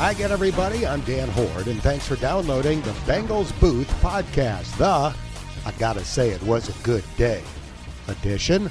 Hi again, everybody. I'm Dan Hoard, and thanks for downloading the Bengals Booth podcast. The, I gotta say, it was a good day edition.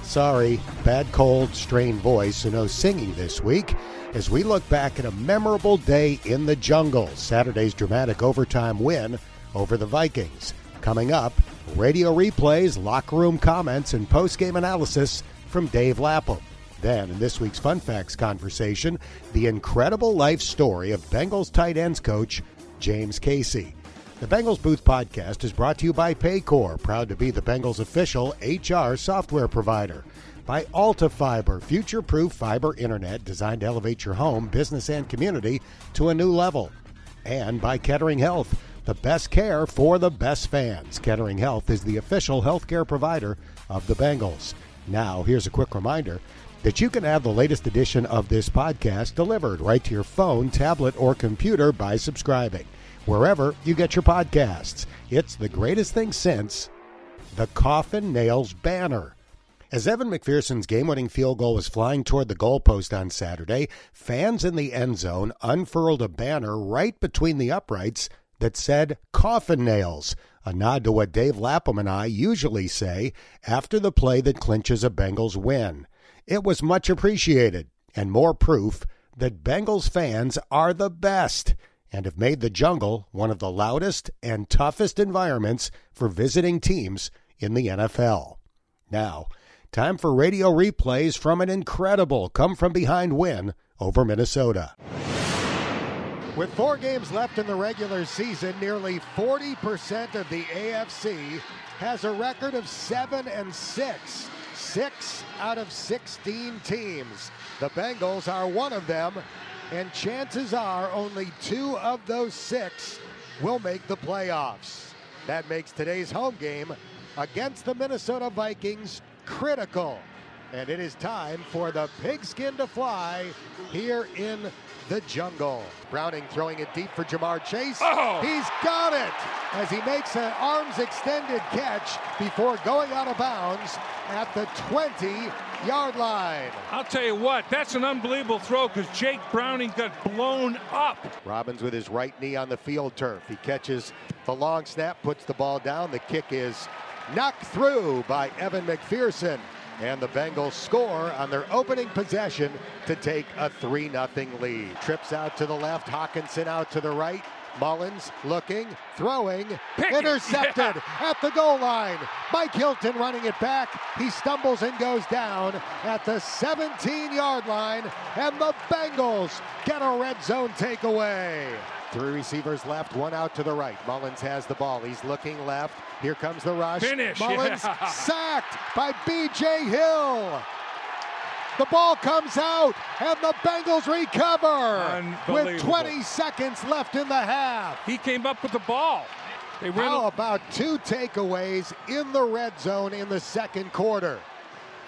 Sorry, bad cold, strained voice, so no singing this week as we look back at a memorable day in the jungle. Saturday's dramatic overtime win over the Vikings. Coming up, radio replays, locker room comments, and post game analysis from Dave Lapham. Then, in this week's Fun Facts conversation, the incredible life story of Bengals tight ends coach James Casey. The Bengals Booth podcast is brought to you by Paycor, proud to be the Bengals official HR software provider. By Alta Fiber, future proof fiber internet designed to elevate your home, business, and community to a new level. And by Kettering Health, the best care for the best fans. Kettering Health is the official healthcare provider of the Bengals. Now, here's a quick reminder that you can have the latest edition of this podcast delivered right to your phone, tablet, or computer by subscribing. Wherever you get your podcasts, it's the greatest thing since the Coffin Nails banner. As Evan McPherson's game winning field goal was flying toward the goalpost on Saturday, fans in the end zone unfurled a banner right between the uprights that said Coffin Nails, a nod to what Dave Lapham and I usually say after the play that clinches a Bengals win. It was much appreciated and more proof that Bengals fans are the best and have made the jungle one of the loudest and toughest environments for visiting teams in the NFL. Now, time for radio replays from an incredible come from behind win over Minnesota. With four games left in the regular season, nearly 40% of the AFC has a record of 7 and 6. 6 out of 16 teams. The Bengals are one of them, and chances are only two of those six will make the playoffs. That makes today's home game against the Minnesota Vikings critical. And it is time for the pigskin to fly here in the jungle. Browning throwing it deep for Ja'Marr Chase. Oh! He's got it as he makes an arms extended catch before going out of bounds at the 20 yard line. I'll tell you what, that's an unbelievable throw because Jake Browning got blown up. Robbins with his right knee on the field turf. He catches the long snap, puts the ball down. The kick is knocked through by Evan McPherson. And the Bengals score on their opening possession to take a 3 0 lead. Trips out to the left, Hockenson out to the right. Mullens looking, throwing, Pick intercepted yeah. at the goal line. Mike Hilton running it back. He stumbles and goes down at the 17 yard line, and the Bengals get a red zone takeaway. Three receivers left, one out to the right. Mullens has the ball. He's looking left. Here comes the rush. Finish, Mullens yeah. sacked by B.J. Hill. The ball comes out, and the Bengals recover with 20 seconds left in the half. He came up with the ball. They ran How about two takeaways in the red zone in the second quarter?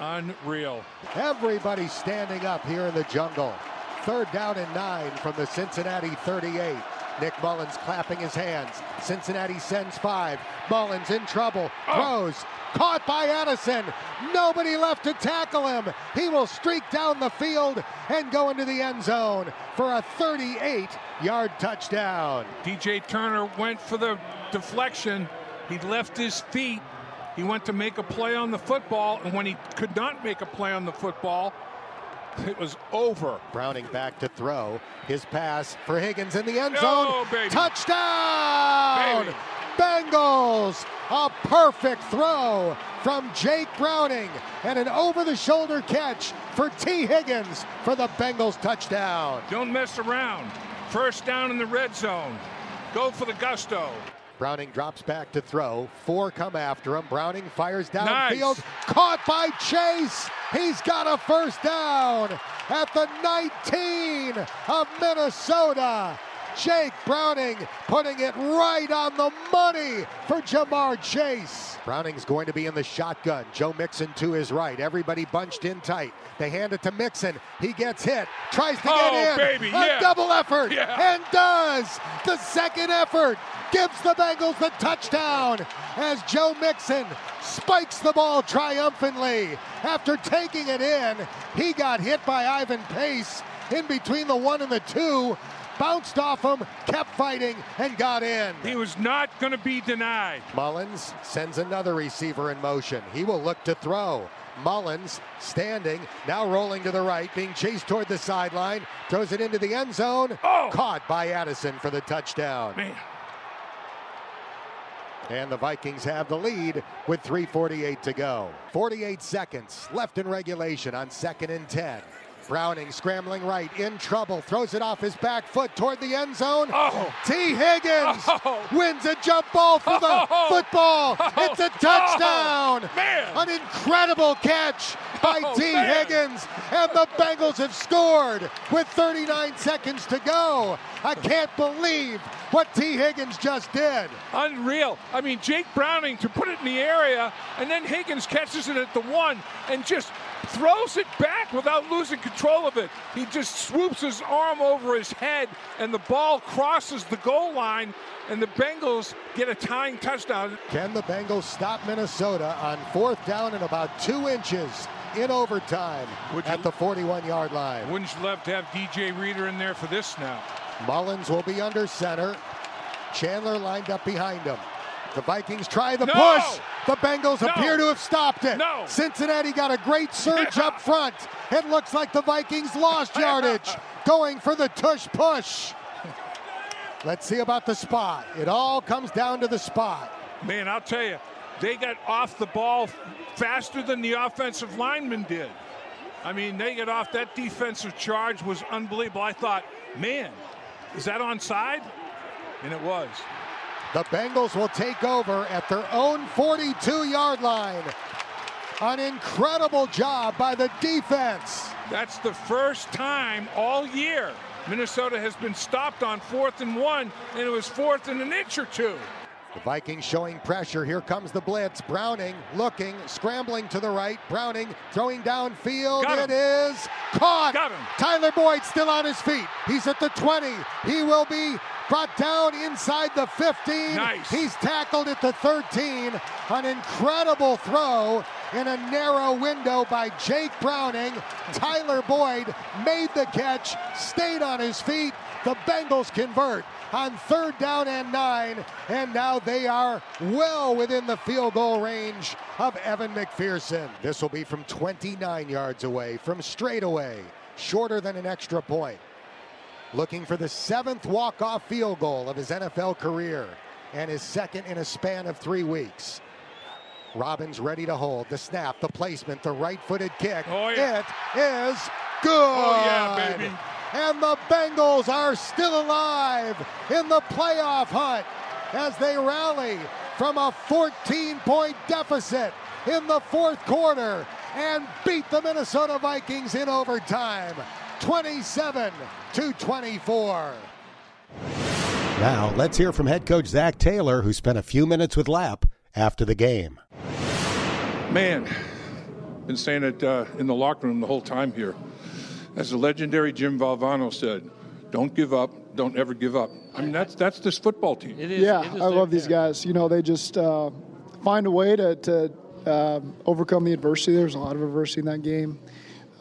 unreal. Everybody standing up here in the jungle. Third down and nine from the Cincinnati 38. Nick Mullens clapping his hands. Cincinnati sends five. Mullens in trouble. Oh. Throws. Caught by Addison. Nobody left to tackle him. He will streak down the field and go into the end zone for a 38 yard touchdown. DJ Turner went for the deflection. He left his feet. He went to make a play on the football, and when he could not make a play on the football, it was over. Browning back to throw. His pass for Higgins in the end zone. Oh, baby. Touchdown! Baby. Bengals! A perfect throw from Jake Browning and an over the shoulder catch for Tee Higgins for the Bengals touchdown. Don't mess around. First down in the red zone. Go for the gusto. Browning drops back to throw. Four come after him. Browning fires Nice. downfield. Caught by Chase. He's got a first down at the 19 of Minnesota. Jake Browning putting it right on the money for Ja'Marr Chase. Browning's going to be in the shotgun. Joe Mixon to his right. Everybody bunched in tight. They hand it to Mixon. He gets hit. Tries to Oh, get in. baby, A yeah. double effort. Yeah. And does. The second effort gives the Bengals the touchdown as Joe Mixon spikes the ball triumphantly. After taking it in, he got hit by Ivan Pace in between the one and the two, bounced off him, kept fighting, and got in. He was not going to be denied. Mullens sends another receiver in motion. He will look to throw. Mullens standing, now rolling to the right, being chased toward the sideline, throws it into the end zone. Oh. Caught by Addison for the touchdown. Man. And the Vikings have the lead with 3.48 to go. 48 seconds left in regulation on second and 10. Browning scrambling right, in trouble, throws it off his back foot toward the end zone. Oh. Tee Higgins Oh. wins a jump ball for the Oh. football. Oh. It's a touchdown. Oh, man. An incredible catch by Oh, T. man. Higgins. And the Bengals have scored with 39 seconds to go. I can't believe what Tee Higgins just did. Unreal. I mean, Jake Browning to put it in the area, and then Higgins catches it at the one and just throws it back without losing control of it. He just swoops his arm over his head, and the ball crosses the goal line, and the Bengals get a tying touchdown. Can the Bengals stop Minnesota on fourth down and about two inches in overtime Would you- at the 41 yard line? Wouldn't you love to have DJ Reader in there for this now? Mullens will be under center. Chandler lined up behind him. The Vikings try the No! push. The Bengals No! appear to have stopped it. No! Cincinnati got a great surge up front. It looks like the Vikings lost yardage. Going for the tush push. Let's see about the spot. It all comes down to the spot. Man, I'll tell you, they got off the ball faster than the offensive lineman did. I mean, they got off that defensive charge was unbelievable. I thought, man, is that onside? And it was. The Bengals will take over at their own 42 yard line. An incredible job by the defense. That's the first time all year Minnesota has been stopped on fourth and one, and it was fourth and an inch or two. The Vikings showing pressure. Here comes the blitz. Browning looking, scrambling to the right. Browning throwing downfield. It is caught. Got him. Tyler Boyd still on his feet. He's at the 20. He will be brought down inside the 15. Nice. He's tackled at the 13. An incredible throw in a narrow window by Jake Browning. Tyler Boyd made the catch, stayed on his feet. The Bengals convert on third down and nine, and now they are well within the field goal range of Evan McPherson. This will be from 29 yards away, from straight away, shorter than an extra point. Looking for the seventh walk-off field goal of his NFL career and his second in a span of three weeks. Robbins ready to hold the snap, the placement, the right-footed kick. Oh, yeah. It is good. Oh, yeah, baby. And the Bengals are still alive in the playoff hunt as they rally from a 14 point deficit in the fourth quarter and beat the Minnesota Vikings in overtime 27 to 24. Now, let's hear from head coach Zac Taylor, who spent a few minutes with Lap after the game. Man, been saying it uh, in the locker room the whole time here. As the legendary Jim Valvano said, "Don't give up. Don't ever give up." I mean, that's that's this football team. It is. Yeah, it is I love these guys. You know, they just uh, find a way to, to um overcome the adversity. There's a lot of adversity in that game.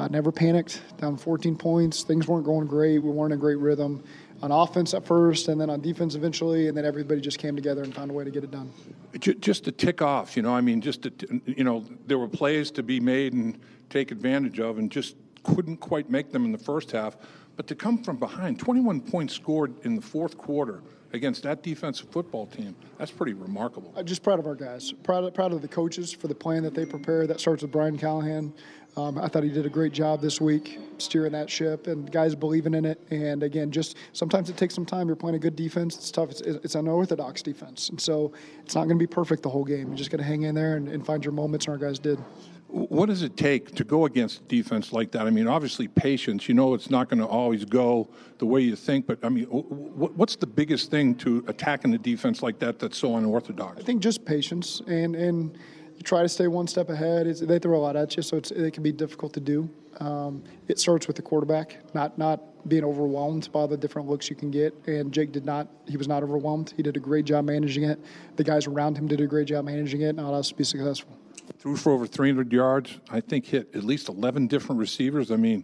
Never panicked. Down 14 points. Things weren't going great. We weren't in a great rhythm on offense at first, and then on defense eventually, and then everybody just came together and found a way to get it done. Just to tick off, you know. I mean, just to, you know, there were plays to be made and take advantage of, and just couldn't quite make them in the first half. But to come from behind, 21 points scored in the fourth quarter against that defensive football team, that's pretty remarkable. I'm just proud of our guys. Proud of, proud of the coaches for the plan that they prepare. That starts with Brian Callahan. Um, I thought he did a great job this week steering that ship, and guys believing in it. And again, just sometimes it takes some time. You're playing a good defense. It's tough. It's, it's an unorthodox defense, and so it's not going to be perfect the whole game. You just got to hang in there and, and find your moments. And our guys did. What does it take to go against defense like that? I mean, obviously patience. You know, it's not going to always go the way you think. But I mean, wh- wh- what's the biggest thing to attacking a defense like that that's so unorthodox? I think just patience and and try to stay one step ahead. It's, they throw a lot at you, so it can be difficult to do. Um, it starts with the quarterback, not not being overwhelmed by the different looks you can get. And Jake did not; he was not overwhelmed. He did a great job managing it. The guys around him did a great job managing it, and allowed us to be successful. Threw for over 300 yards. I think hit at least 11 different receivers. I mean,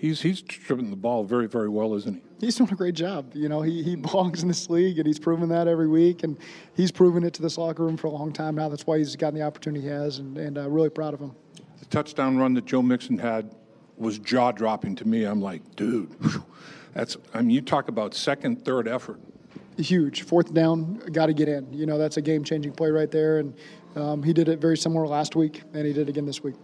He's he's driven the ball very very well, isn't he? He's doing a great job. You know, he he belongs in this league, and he's proven that every week, and he's proven it to this locker room for a long time now. That's why he's gotten the opportunity he has, and and uh, really proud of him. The touchdown run that Joe Mixon had was jaw dropping to me. I'm like, dude, that's I mean, you talk about second, third effort. Huge fourth down, got to get in. You know, that's a game changing play right there, and um, he did it very similar last week, and he did it again this week.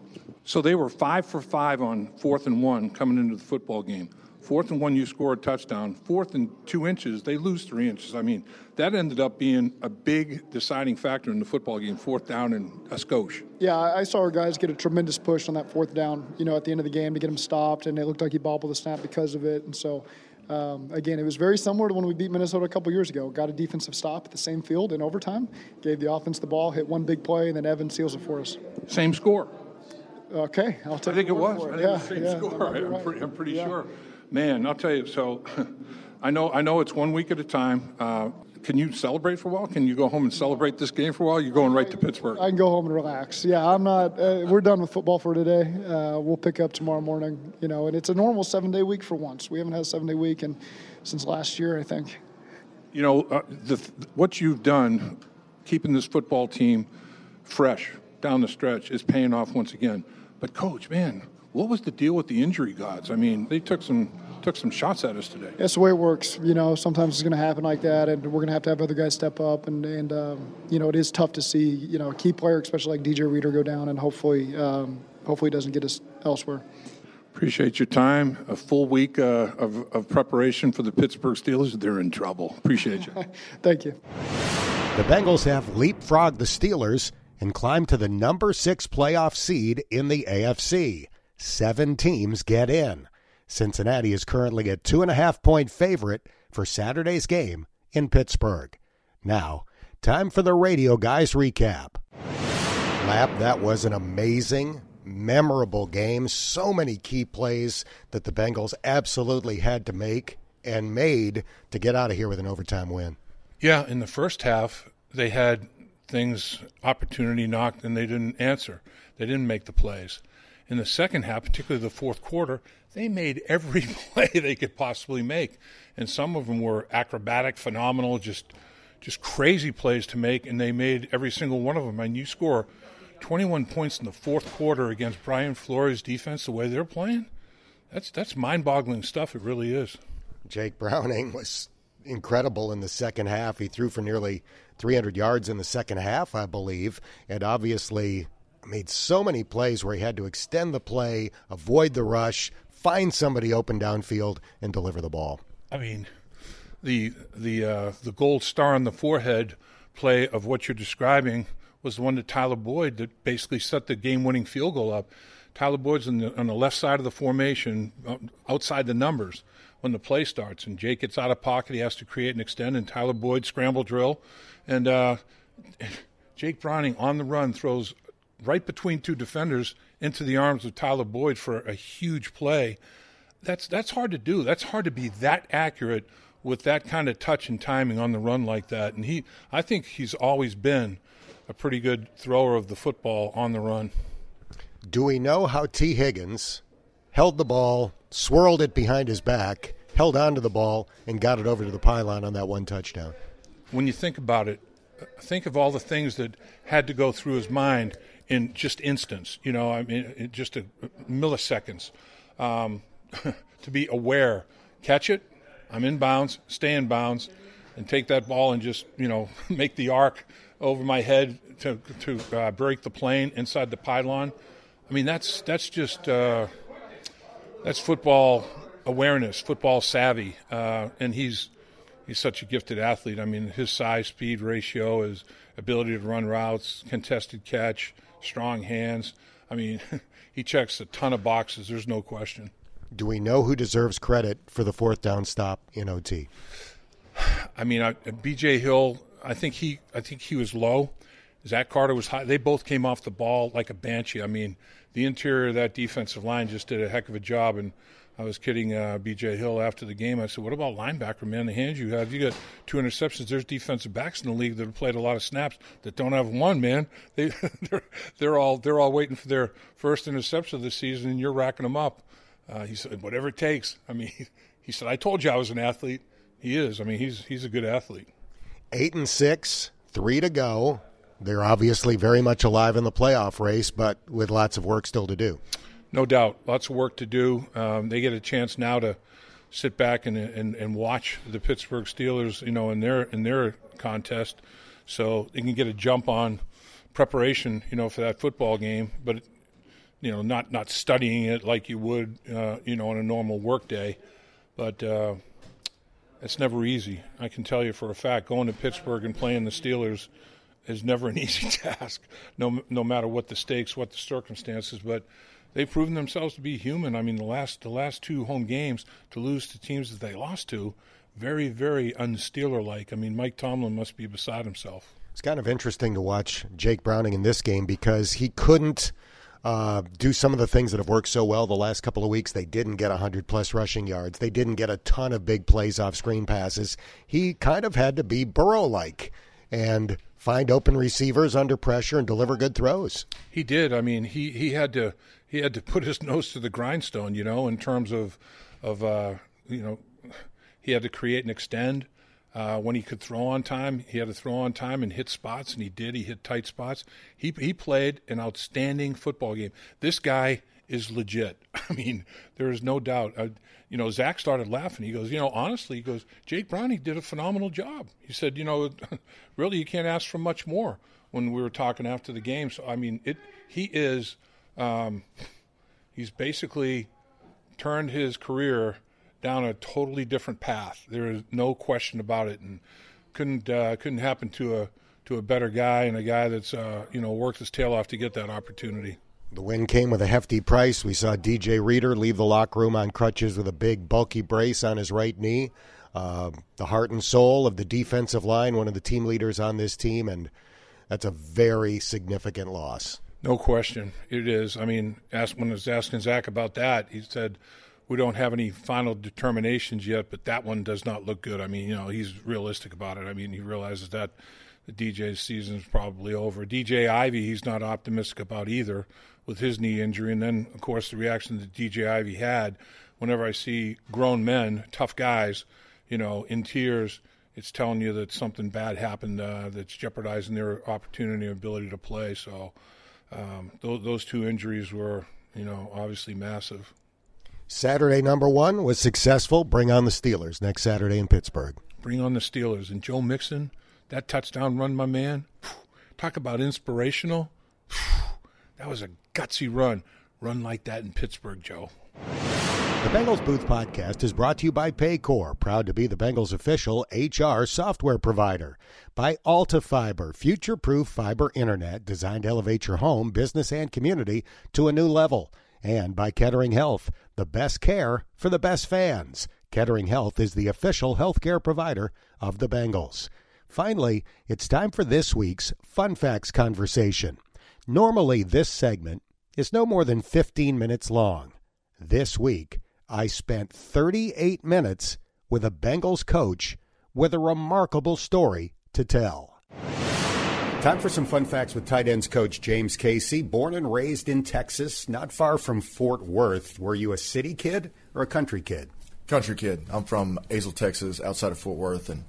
So they were five for five on fourth and one coming into the football game. Fourth and one, you score a touchdown. Fourth and two inches, they lose three inches. I mean, that ended up being a big deciding factor in the football game. Fourth down and a skosh. Yeah, I saw our guys get a tremendous push on that fourth down. You know, at the end of the game to get him stopped, and it looked like he bobbled the snap because of it. And so, um, again, it was very similar to when we beat Minnesota a couple years ago. Got a defensive stop at the same field in overtime, gave the offense the ball, hit one big play, and then Evan seals it for us. Same score. Okay, I'll take. I think it was. I think it was the same yeah, score. I'm, right. pretty, I'm pretty yeah. sure. Man, I'll tell you. So, I know I know it's one week at a time. Uh, can you celebrate for a while? Can you go home and celebrate this game for a while? You're going right to Pittsburgh. I can go home and relax. Yeah, I'm not. Uh, we're done with football for today. Uh, we'll pick up tomorrow morning. You know, and it's a normal seven day week for once. We haven't had a seven day week and since last year, I think. You know, uh, the, what you've done, keeping this football team fresh down the stretch, is paying off once again. But coach, man, what was the deal with the injury gods? I mean, they took some took some shots at us today. That's the way it works. You know, sometimes it's going to happen like that, and we're going to have to have other guys step up. And and um, you know, it is tough to see you know a key player, especially like DJ Reader, go down, and hopefully um, hopefully it doesn't get us elsewhere. Appreciate your time. A full week uh, of, of preparation for the Pittsburgh Steelers. They're in trouble. Appreciate you. Thank you. The Bengals have leapfrogged the Steelers and climb to the number six playoff seed in the AFC. Seven teams get in. Cincinnati is currently a two and a half point favorite for Saturday's game in Pittsburgh. Now, time for the Radio Guys recap. Lap, that was an amazing, memorable game. So many key plays that the Bengals absolutely had to make and made to get out of here with an overtime win. Yeah, in the first half, they had things, opportunity knocked, and they didn't answer. They didn't make the plays. In the second half, particularly the fourth quarter, they made every play they could possibly make, and some of them were acrobatic, phenomenal, just just crazy plays to make, and they made every single one of them. And you score 21 points in the fourth quarter against Brian Flores' defense, the way they're playing. That's that's mind-boggling stuff. It really is. Jake Browning was incredible in the second half. He threw for nearly 300 yards in the second half, I believe, and obviously made so many plays where he had to extend the play, avoid the rush, find somebody open downfield, and deliver the ball. I mean, the the uh, the gold star on the forehead play of what you're describing was the one that Tyler Boyd that basically set the game-winning field goal up. Tyler Boyd's on the, on the left side of the formation, outside the numbers when the play starts, and Jake gets out of pocket. He has to create and extend, and Tyler Boyd scramble drill, and uh, Jake Browning on the run throws right between two defenders into the arms of Tyler Boyd for a huge play. That's that's hard to do. That's hard to be that accurate with that kind of touch and timing on the run like that. And he, I think he's always been a pretty good thrower of the football on the run. Do we know how Tee Higgins held the ball, swirled it behind his back, held onto the ball, and got it over to the pylon on that one touchdown? When you think about it, think of all the things that had to go through his mind in just instants. You know, I mean, just a, milliseconds. Um, to be aware, catch it, I'm in bounds, stay in bounds, and take that ball and just you know make the arc over my head to to uh, break the plane inside the pylon. I mean, that's that's just uh, that's football awareness, football savvy, uh, and he's he's such a gifted athlete. I mean, his size speed ratio, his ability to run routes, contested catch, strong hands. I mean, he checks a ton of boxes. There's no question. Do we know who deserves credit for the fourth down stop in OT? I mean, I, B.J. Hill. I think he. I think he was low. Zach Carter was high. They both came off the ball like a banshee. I mean, the interior of that defensive line just did a heck of a job. And I was kidding uh, B.J. Hill after the game. I said, "What about linebacker, man? The hands you have. You got two interceptions. There's defensive backs in the league that have played a lot of snaps that don't have one, man. They they're, they're all they're all waiting for their first interception of the season, and you're racking them up." Uh, he said, whatever it takes. I mean, he said, I told you I was an athlete. He is. I mean, he's he's a good athlete. Eight and six, three to go. They're obviously very much alive in the playoff race, but with lots of work still to do. No doubt, lots of work to do. Um, they get a chance now to sit back and, and and watch the Pittsburgh Steelers, you know, in their in their contest, so they can get a jump on preparation, you know, for that football game. But you know, not not studying it like you would, uh, you know, on a normal work day. But uh, it's never easy. I can tell you for a fact, going to Pittsburgh and playing the Steelers is never an easy task. No, no matter what the stakes, what the circumstances, but they've proven themselves to be human. I mean, the last the last two home games to lose to teams that they lost to, very very unsteeler like. I mean, Mike Tomlin must be beside himself. It's kind of interesting to watch Jake Browning in this game because he couldn't uh, do some of the things that have worked so well the last couple of weeks. They didn't get 100 plus rushing yards. They didn't get a ton of big plays off screen passes. He kind of had to be Burrow like and find open receivers under pressure and deliver good throws. He did. I mean, he, he had to he had to put his nose to the grindstone, you know, in terms of of uh, you know he had to create and extend. Uh, when he could throw on time, he had to throw on time and hit spots, and he did. He hit tight spots. He he played an outstanding football game. This guy is legit. I mean, there is no doubt. Uh, you know, Zac started laughing. He goes, you know, honestly, he goes, Jake Browning did a phenomenal job. He said, you know, really, you can't ask for much more. When we were talking after the game, so I mean, it. He is, um, he's basically turned his career down a totally different path. There is no question about it, and couldn't uh, couldn't happen to a to a better guy and a guy that's uh, you know worked his tail off to get that opportunity. The win came with a hefty price. We saw DJ Reader leave the locker room on crutches with a big, bulky brace on his right knee. Uh, the heart and soul of the defensive line, one of the team leaders on this team, and that's a very significant loss. No question, it is. I mean, ask, when I was asking Zac about that, he said we don't have any final determinations yet, but that one does not look good. I mean, you know, he's realistic about it. I mean, he realizes that the DJ's season is probably over. DJ Ivey, he's not optimistic about either with his knee injury. And then, of course, the reaction that DJ Ivey had whenever I see grown men, tough guys, you know, in tears, it's telling you that something bad happened uh, that's jeopardizing their opportunity and ability to play. So um, those, those two injuries were, you know, obviously massive. Saturday number one was successful. Bring on the Steelers next Saturday in Pittsburgh. Bring on the Steelers. And Joe Mixon, that touchdown run, my man, talk about inspirational. That was a gutsy run. Run like that in Pittsburgh, Joe. The Bengals Booth Podcast is brought to you by Paycor, proud to be the Bengals official HR software provider. By Alta Fiber, future proof fiber internet designed to elevate your home, business, and community to a new level and by Kettering Health, the best care for the best fans. Kettering Health is the official healthcare provider of the Bengals. Finally, it's time for this week's Fun Facts conversation. Normally, this segment is no more than 15 minutes long. This week, I spent 38 minutes with a Bengals coach with a remarkable story to tell. Time for some fun facts with tight ends coach James Casey. Born and raised in Texas, not far from Fort Worth. Were you a city kid or a country kid? Country kid. I'm from Azle, Texas, outside of Fort Worth, and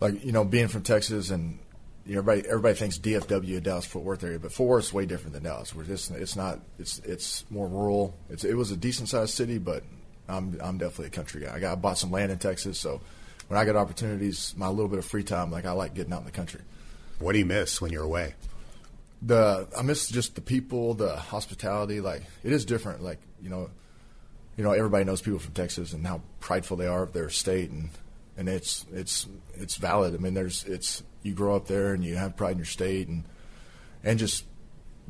like you know, being from Texas and you know, everybody everybody thinks DFW, Dallas Fort Worth area, but Fort Worth is way different than Dallas. We're just it's not it's it's more rural. It's it was a decent sized city, but I'm I'm definitely a country guy. I got I bought some land in Texas, so when I get opportunities, my little bit of free time, like I like getting out in the country. What do you miss when you're away? The I miss just the people, the hospitality. Like it is different. Like you know, you know everybody knows people from Texas and how prideful they are of their state, and and it's it's it's valid. I mean, there's it's you grow up there and you have pride in your state, and and just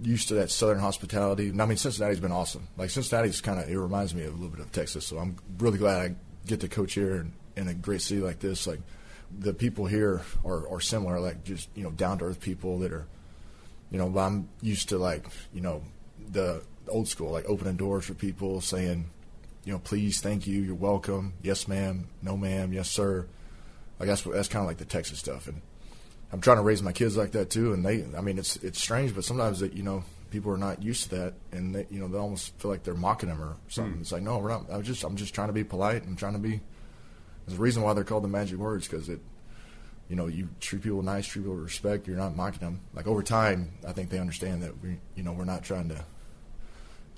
used to that southern hospitality. And I mean, Cincinnati's been awesome. Like Cincinnati's kind of it reminds me of a little bit of Texas. So I'm really glad I get to coach here in, in a great city like this. Like the people here are, are similar, like just you know down to earth people that are, you know, I'm used to like you know the old school, like opening doors for people, saying, you know, please, thank you, you're welcome, yes ma'am, no ma'am, yes sir. Like that's that's kind of like the Texas stuff, and I'm trying to raise my kids like that too. And they, I mean, it's it's strange, but sometimes that you know people are not used to that, and they, you know they almost feel like they're mocking them or something. Mm. It's like no, we're not. I was just I'm just trying to be polite. I'm trying to be. There's a reason why they're called the magic words because it, you know, you treat people nice, treat people with respect. You're not mocking them. Like over time, I think they understand that we, you know, we're not trying to.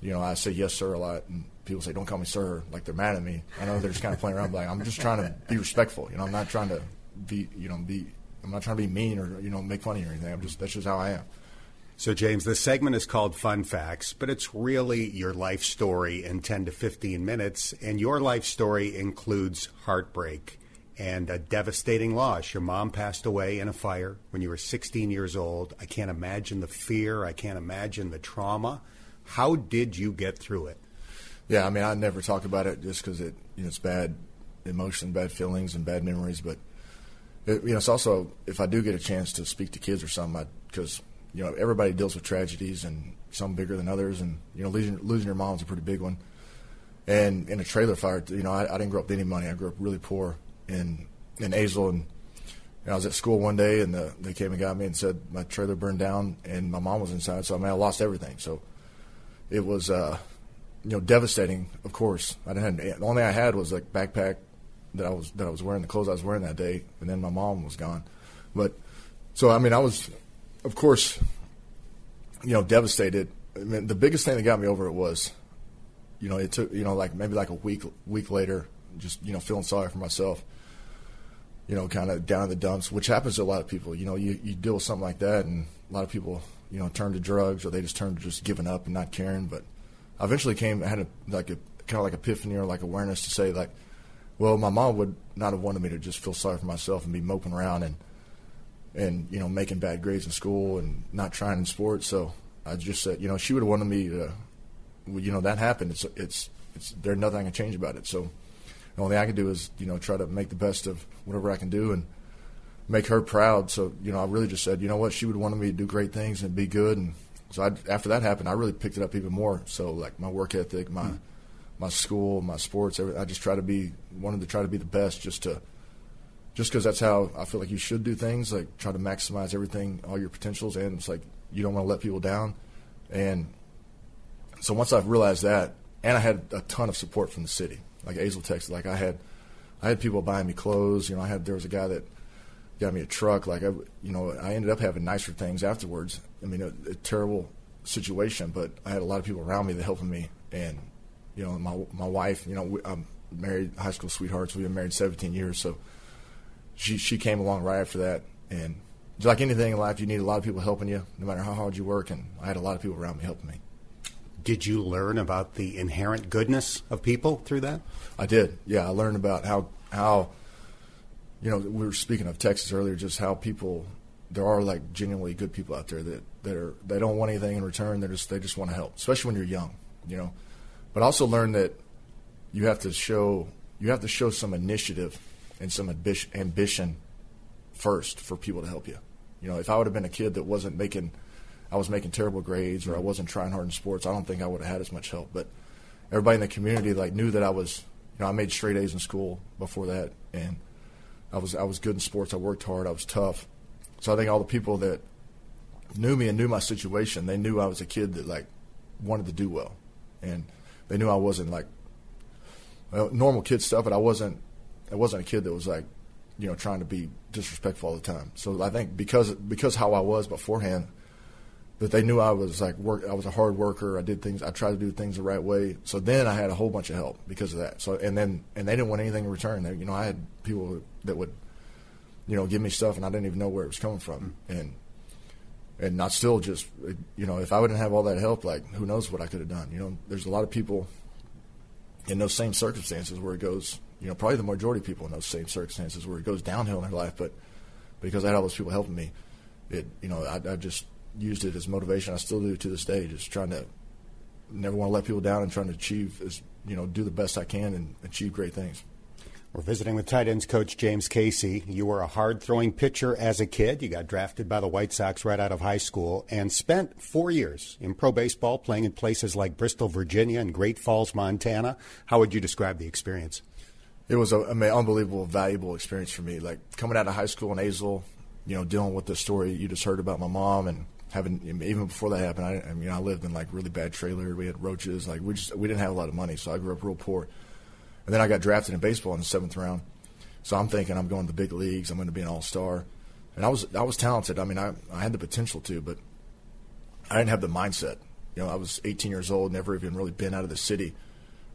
You know, I say yes sir a lot, and people say don't call me sir, like they're mad at me. I know they're just kind of playing around. Like I'm just trying to be respectful. You know, I'm not trying to be, you know, be. I'm not trying to be mean or you know make fun of you or anything. I'm just that's just how I am. So, James, this segment is called Fun Facts, but it's really your life story in 10 to 15 minutes. And your life story includes heartbreak and a devastating loss. Your mom passed away in a fire when you were 16 years old. I can't imagine the fear, I can't imagine the trauma. How did you get through it? Yeah, I mean, I never talk about it just because it, you know, it's bad emotion, bad feelings, and bad memories. But it, you know, it's also if I do get a chance to speak to kids or something, because you know, everybody deals with tragedies and some bigger than others. And, you know, losing, losing your mom is a pretty big one. And in a trailer fire, you know, I, I didn't grow up with any money. I grew up really poor in, in Azle. And, and I was at school one day and the, they came and got me and said my trailer burned down and my mom was inside. So, I mean, I lost everything. So it was, uh, you know, devastating, of course. I didn't have, the only thing I had was like backpack that I was, that I was wearing, the clothes I was wearing that day. And then my mom was gone. But, so, I mean, I was, of course, you know, devastated. I mean, the biggest thing that got me over it was, you know, it took, you know, like maybe like a week week later, just you know, feeling sorry for myself. You know, kind of down in the dumps, which happens to a lot of people. You know, you, you deal with something like that, and a lot of people, you know, turn to drugs or they just turn to just giving up and not caring. But I eventually came, I had a, like a kind of like epiphany or like awareness to say like, well, my mom would not have wanted me to just feel sorry for myself and be moping around and and you know making bad grades in school and not trying in sports. So I just said, you know, she would have wanted me to, you know, that happened. It's it's it's there's nothing I can change about it. So the only thing I can do is you know try to make the best of whatever I can do and make her proud. So you know, I really just said, you know what, she would wanted me to do great things and be good. And so I, after that happened, I really picked it up even more. So like my work ethic, my mm-hmm. My school, my sports, I just try to be wanted to try to be the best, just to just because that's how I feel like you should do things, like try to maximize everything, all your potentials, and it's like you don't want to let people down. And so once I've realized that, and I had a ton of support from the city, like Azle, Texas, like I had, I had people buying me clothes. You know, I had there was a guy that got me a truck. Like I, you know, I ended up having nicer things afterwards. I mean, a, a terrible situation, but I had a lot of people around me that helped me, and you know, my my wife. You know, we, I'm married, high school sweethearts. We've been married 17 years, so she she came along right after that, and just like anything in life, you need a lot of people helping you, no matter how hard you work. And I had a lot of people around me helping me. Did you learn about the inherent goodness of people through that? I did. Yeah, I learned about how how you know we were speaking of Texas earlier, just how people there are like genuinely good people out there that that are they don't want anything in return. They just they just want to help, especially when you're young, you know. But also learn that you have to show you have to show some initiative and some ambition first for people to help you. You know, if I would have been a kid that wasn't making, I was making terrible grades or I wasn't trying hard in sports, I don't think I would have had as much help. But everybody in the community like knew that I was, you know, I made straight A's in school before that, and I was I was good in sports. I worked hard. I was tough. So I think all the people that knew me and knew my situation, they knew I was a kid that like wanted to do well, and they knew I wasn't like well, normal kid stuff, but I wasn't I wasn't a kid that was like, you know, trying to be disrespectful all the time. So I think because because how I was beforehand, that they knew I was like work. I was a hard worker. I did things. I tried to do things the right way. So then I had a whole bunch of help because of that. So and then and they didn't want anything in return. They, you know, I had people that would, you know, give me stuff and I didn't even know where it was coming from. Mm. And and not still just you know, if I wouldn't have all that help, like who knows what I could have done. You know, there's a lot of people in those same circumstances where it goes you know, probably the majority of people in those same circumstances where it goes downhill in their life. But because I had all those people helping me, it, you know, I, I just used it as motivation. I still do to this day, just trying to never want to let people down and trying to achieve, as, you know, do the best I can and achieve great things. We're visiting with tight ends coach James Casey. You were a hard throwing pitcher as a kid. You got drafted by the White Sox right out of high school and spent four years in pro baseball playing in places like Bristol, Virginia and Great Falls, Montana. How would you describe the experience? it was an unbelievable, valuable experience for me. Like coming out of high school in Azle, you know, dealing with the story you just heard about my mom and having even before that happened, I, I mean, I lived in like really bad trailer. We had roaches. Like we just we didn't have a lot of money, so I grew up real poor. And then I got drafted in baseball in the seventh round. So I'm thinking I'm going to the big leagues. I'm going to be an all star. And I was I was talented. I mean, I I had the potential to, but I didn't have the mindset. You know, I was 18 years old, never even really been out of the city.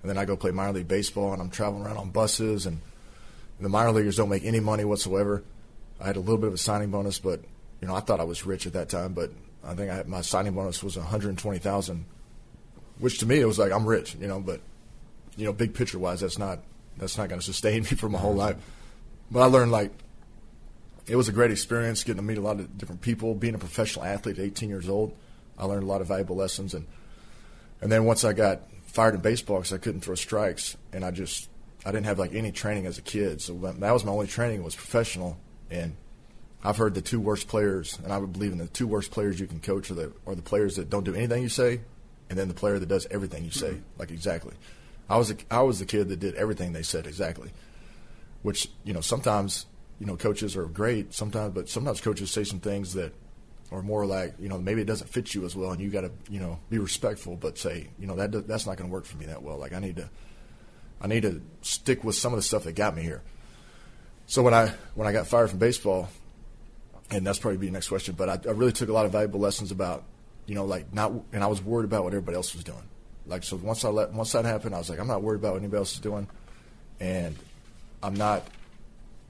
And then I go play minor league baseball, and I'm traveling around on buses, and the minor leaguers don't make any money whatsoever. I had a little bit of a signing bonus, but you know, I thought I was rich at that time, but I think I had, my signing bonus was 120,000, which to me it was like I'm rich, you know. But you know, big picture wise, that's not that's not going to sustain me for my whole life. But I learned like it was a great experience getting to meet a lot of different people. Being a professional athlete at 18 years old, I learned a lot of valuable lessons. And and then once I got fired in baseball because I couldn't throw strikes, and I just I didn't have like any training as a kid, so that was my only training was professional. And I've heard the two worst players, and I would believe in the two worst players you can coach are the are the players that don't do anything you say, and then the player that does everything you say, mm-hmm. like exactly. I was a, I was the kid that did everything they said exactly, which you know sometimes you know coaches are great sometimes, but sometimes coaches say some things that are more like you know maybe it doesn't fit you as well, and you got to you know be respectful, but say you know that that's not going to work for me that well. Like I need to I need to stick with some of the stuff that got me here. So when I when I got fired from baseball, and that's probably be the next question. But I, I, really took a lot of valuable lessons about, you know, like not, and I was worried about what everybody else was doing. Like so, once I let once that happened, I was like, I'm not worried about what anybody else is doing, and I'm not,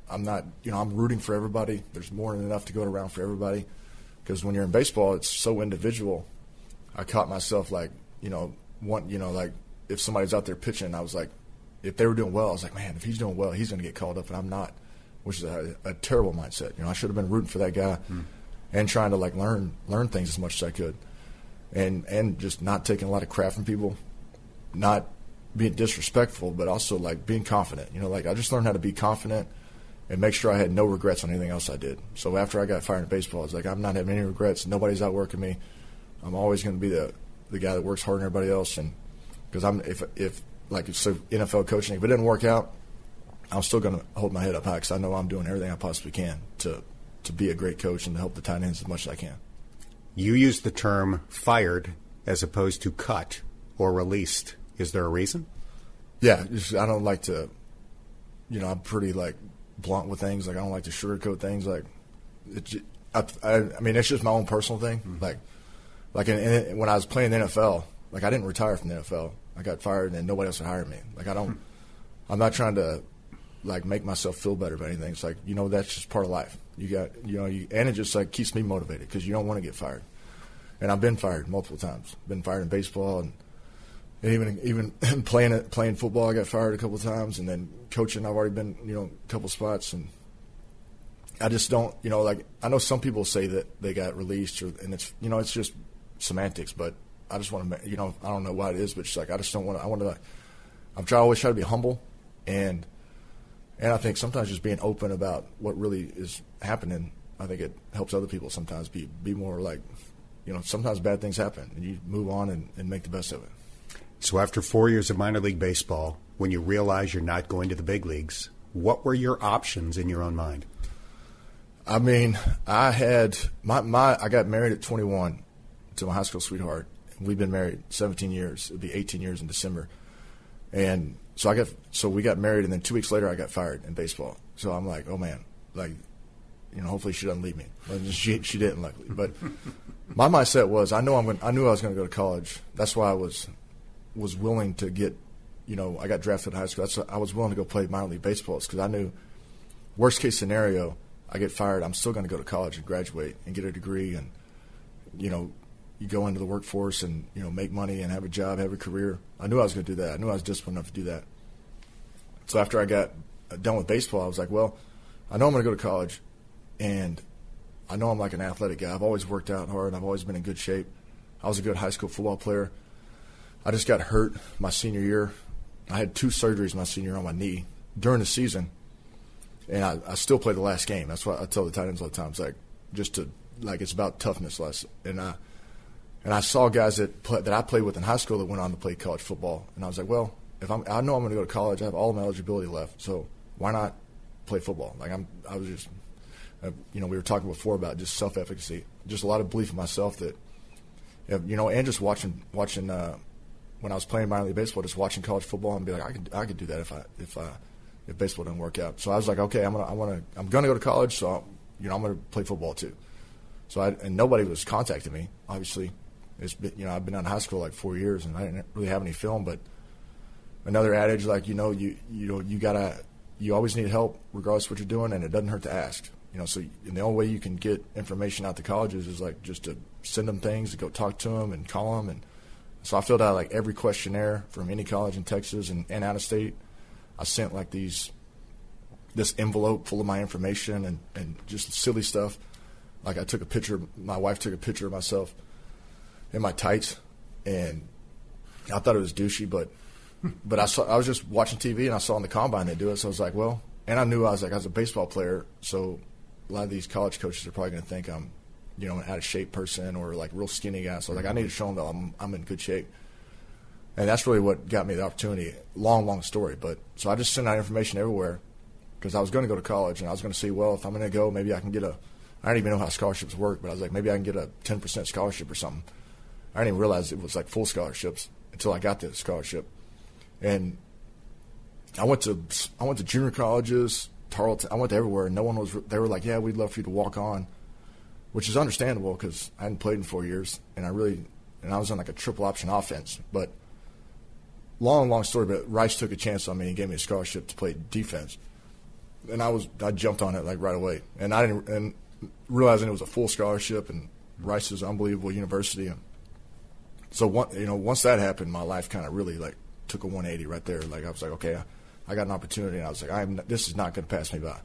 I'm not, you know, I'm rooting for everybody. There's more than enough to go around for everybody, because when you're in baseball, it's so individual. I caught myself like, you know, one, you know, like if somebody's out there pitching, I was like, if they were doing well, I was like, man, if he's doing well, he's going to get called up, and I'm not which is a, a, terrible mindset. You know, I should have been rooting for that guy mm. and trying to like learn learn things as much as I could, and and just not taking a lot of crap from people, not being disrespectful, but also like being confident. You know, like I just learned how to be confident and make sure I had no regrets on anything else I did. So after I got fired in baseball, I was like, I'm not having any regrets. Nobody's outworking me. I'm always going to be the the guy that works harder than everybody else, and because I'm if if like so NFL coaching, if it didn't work out, I'm still going to hold my head up high because I know I'm doing everything I possibly can to to be a great coach and to help the tight ends as much as I can. You use the term fired as opposed to cut or released. Is there a reason? Yeah, I don't like to. You know, I'm pretty like blunt with things. Like I don't like to sugarcoat things. Like, it, I, I, I mean, it's just my own personal thing. Mm-hmm. Like, like in, in, when I was playing the NFL, like I didn't retire from the NFL. I got fired, and nobody else would hire me. Like I don't. Hmm. I'm not trying to like make myself feel better about anything. It's like you know that's just part of life. You got you know you, and it just like keeps me motivated because you don't want to get fired. And I've been fired multiple times. Been fired in baseball and, and even even playing playing football. I got fired a couple times, and then coaching. I've already been you know a couple spots, and I just don't you know like I know some people say that they got released, or, and it's you know it's just semantics, but I just want to you know I don't know why it is, but it's like I just don't want to. I want to. I'm trying always try to be humble and and I think sometimes just being open about what really is happening, I think it helps other people sometimes be be more like, you know, sometimes bad things happen and you move on and, and make the best of it. So after four years of minor league baseball, when you realize you're not going to the big leagues, what were your options in your own mind? I mean, I had my, my I got married at 21 to my high school sweetheart. We've been married 17 years. It'll be 18 years in December. And so I got so we got married, and then two weeks later I got fired in baseball. So I'm like, oh man, like, you know, hopefully she doesn't leave me. She she didn't, luckily. But my mindset was, I know I'm going, I knew I was going to go to college. That's why I was was willing to get, you know, I got drafted in high school. That's I was willing to go play minor league baseball because I knew, worst case scenario, I get fired. I'm still going to go to college and graduate and get a degree and, you know, you go into the workforce and you know make money and have a job, have a career. I knew I was going to do that. I knew I was disciplined enough to do that. So after I got done with baseball, I was like, well, I know I'm going to go to college, and I know I'm like an athletic guy. I've always worked out hard. I've always been in good shape. I was a good high school football player. I just got hurt my senior year. I had two surgeries my senior year on my knee during the season, and I, I still play the last game. That's what I tell the tight ends all the time. It's like just to like it's about toughness less, and I and I saw guys that play, that I played with in high school that went on to play college football, and I was like, well, if I'm, I know I'm going to go to college, I have all my eligibility left, so why not play football? Like I'm, I was just uh, you know, we were talking before about just self-efficacy, just a lot of belief in myself that, you know, and just watching watching uh, when I was playing minor league baseball, just watching college football and be like, I could I could do that if I if I if baseball didn't work out. So I was like, okay, I'm gonna I want to I'm gonna go to college, so you know I'm gonna play football too. So I and nobody was contacting me. Obviously, it's been, you know I've been out of high school like four years and I didn't really have any film, but another adage like you know you you know you gotta you always need help regardless of what you're doing, and it doesn't hurt to ask. You know, so and the only way you can get information out to colleges is like just to send them things, to go talk to them and call them. And so I filled out like every questionnaire from any college in Texas and, and out of state. I sent like these this envelope full of my information and, and just silly stuff. Like I took a picture, my wife took a picture of myself in my tights, and I thought it was douchey, but but I saw I was just watching TV and I saw on the combine they do it, so I was like, well, and I knew I was like I was a baseball player, so a lot of these college coaches are probably going to think I'm, you know, an out of shape person or like real skinny guy. So like I need to show them that I'm I'm in good shape, and that's really what got me the opportunity. Long, long story, but so I just sent out information everywhere because I was going to go to college and I was going to see, well, if I'm going to go, maybe I can get a. I don't even know how scholarships work, but I was like, maybe I can get a 10% scholarship or something. I didn't even realize it was like full scholarships until I got the scholarship, and I went to I went to junior colleges, Tarleton. I went everywhere, and no one was. They were like, "Yeah, we'd love for you to walk on," which is understandable because I hadn't played in four years, and I really and I was on like a triple option offense. But long, long story. But Rice took a chance on me and gave me a scholarship to play defense, and I was I jumped on it like right away, and I didn't and realizing it was a full scholarship, and Rice is an unbelievable university. And so one, you know, once that happened, my life kind of really like took a 180 right there. Like I was like, okay. I, got an opportunity, and I was like, I'm this is not going to pass me by.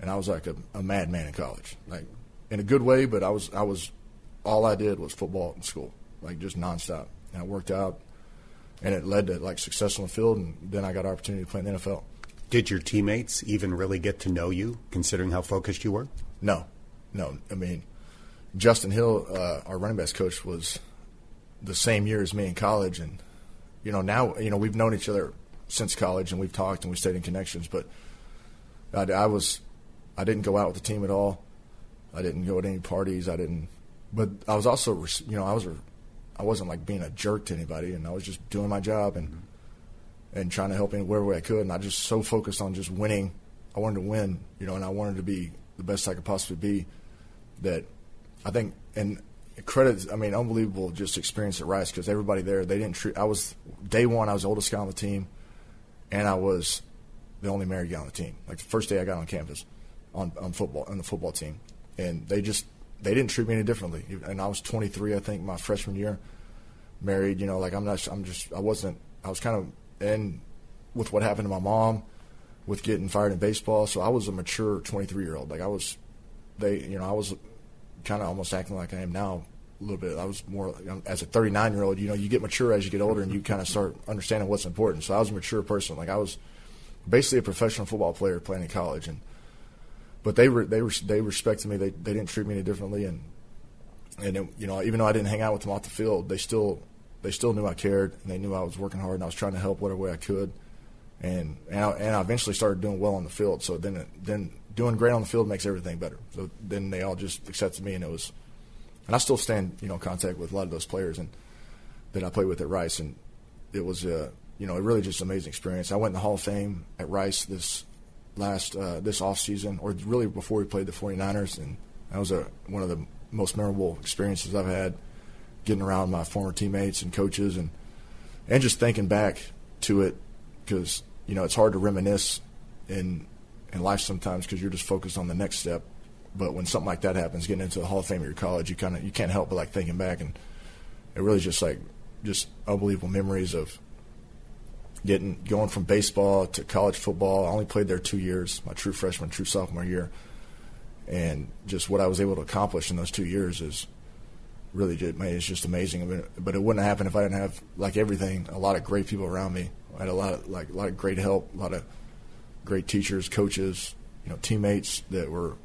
And I was like a, a madman in college, like in a good way, but I was I was all I did was football in school, like just nonstop. And I worked out, and it led to like success on the field, and then I got an opportunity to play in the NFL. Did your teammates even really get to know you, considering how focused you were? No, no. I mean, Justin Hill, uh, our running backs coach, was the same year as me in college, and you know now you know we've known each other since college, and we've talked and we stayed in connections. But I, I was, I didn't go out with the team at all. I didn't go to any parties. I didn't, but I was also, you know, I was, I wasn't like being a jerk to anybody, and I was just doing my job and and trying to help in wherever I could. And I just so focused on just winning. I wanted to win, you know, and I wanted to be the best I could possibly be. That I think, and credit, I mean, unbelievable just experience at Rice because everybody there, they didn't treat. I was day one. I was the oldest guy on the team and I was the only married guy on the team. Like the first day I got on campus, on on football on the football team, and they just they didn't treat me any differently. And I was 23, I think, my freshman year, married. You know, like I'm not, I'm just, I wasn't, I was kind of, and with what happened to my mom, with getting fired in baseball, so I was a mature 23 year old. Like I was, they, you know, I was kind of almost acting like I am now a little bit. I was more as a 39 year old. You know, you get mature as you get older, and you kind of start understanding what's important. So I was a mature person. Like I was basically a professional football player playing in college, and but they were they were they respected me. They they didn't treat me any differently, and and it, you know even though I didn't hang out with them off the field, they still they still knew I cared, and they knew I was working hard, and I was trying to help whatever way I could. And and I, and I eventually started doing well on the field. So then then doing great on the field makes everything better. So then they all just accepted me, and it was and I still stand, you know, in contact with a lot of those players and that I played with at Rice, and it was, uh, you know, really just amazing experience. I went in the Hall of Fame at Rice this last uh, this off season, or really before we played the 49ers, and that was a one of the most memorable experiences I've had, getting around my former teammates and coaches, and and just thinking back to it because you know it's hard to reminisce in in life sometimes because you're just focused on the next step but when something like that happens, getting into the Hall of Fame of your college, you kind of you can't help but like thinking back, and it really just like just unbelievable memories of getting going from baseball to college football. I only played there two years, my true freshman, true sophomore year, and just what I was able to accomplish in those two years is really just, it's just amazing. But it wouldn't happen if I didn't have like everything, a lot of great people around me. I had a lot of like a lot of great help, a lot of great teachers, coaches, you know, teammates that were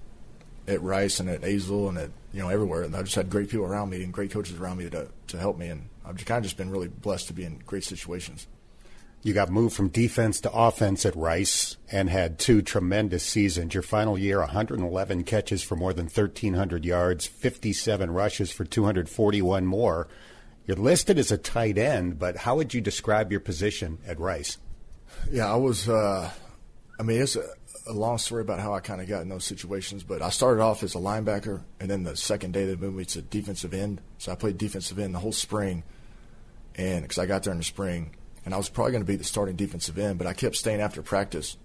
at Rice and at Azle and at you know everywhere. And I just had great people around me and great coaches around me to to help me, and I've just kind of just been really blessed to be in great situations. You got moved from defense to offense at Rice and had two tremendous seasons. Your final year, 111 catches for more than 1,300 yards, 57 rushes for 241 more. You're listed as a tight end, but how would you describe your position at Rice? Yeah, I was. Uh, I mean, it's a, a, long story about how I kind of got in those situations, but I started off as a linebacker, and then the second day they moved me to defensive end. So I played defensive end the whole spring, and because I got there in the spring and I was probably going to be the starting defensive end, but I kept staying after practice,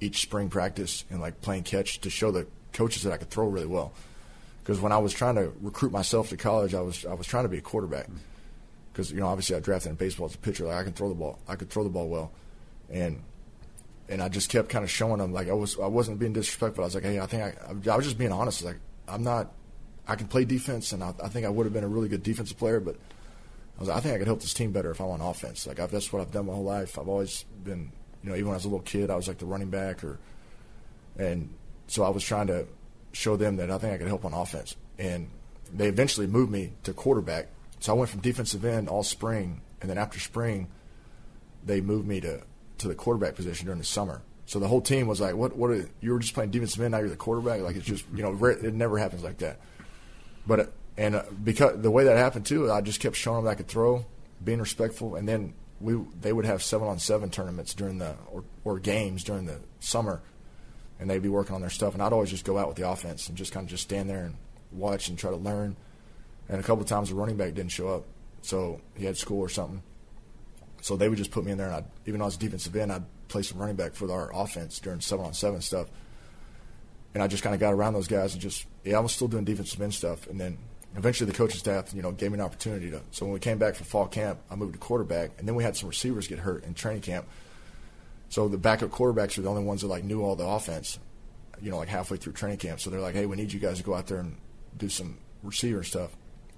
each spring practice, and like playing catch to show the coaches that I could throw really well. Because when I was trying to recruit myself to college, I was I was trying to be a quarterback. Mm. Because you know, obviously, I drafted in baseball as a pitcher. Like I can throw the ball, I could throw the ball well, and and I just kept kind of showing them like I was I wasn't being disrespectful. I was like, hey, I think I I was just being honest. Like I'm not. I can play defense, and I, I think I would have been a really good defensive player, but I was like, I think I could help this team better if I'm on offense. Like I've, that's what I've done my whole life. I've always been, you know, even when I was a little kid, I was like the running back, or, and so I was trying to show them that I think I could help on offense. And they eventually moved me to quarterback. So I went from defensive end all spring, and then after spring, they moved me to to the quarterback position during the summer. So the whole team was like, "What? What? Are, you were just playing defensive end, now you're the quarterback." Like it's just, you know, it never happens like that. But and uh, because the way that happened too, I just kept showing them I could throw, being respectful, and then we they would have seven on seven tournaments during the or, or games during the summer, and they'd be working on their stuff, and I'd always just go out with the offense and just kind of just stand there and watch and try to learn. And a couple of times the running back didn't show up, so he had school or something. So they would just put me in there, and I'd, even though I was defensive end, I'd play some running back for our offense during seven on seven stuff. And I just kind of got around those guys and just yeah, I was still doing defensive end stuff, and then eventually the coaching staff, you know, gave me an opportunity to. So when we came back for fall camp, I moved to quarterback, and then we had some receivers get hurt in training camp. So the backup quarterbacks are the only ones that like knew all the offense, you know, like halfway through training camp. So they're like, "Hey, we need you guys to go out there and do some receiver stuff."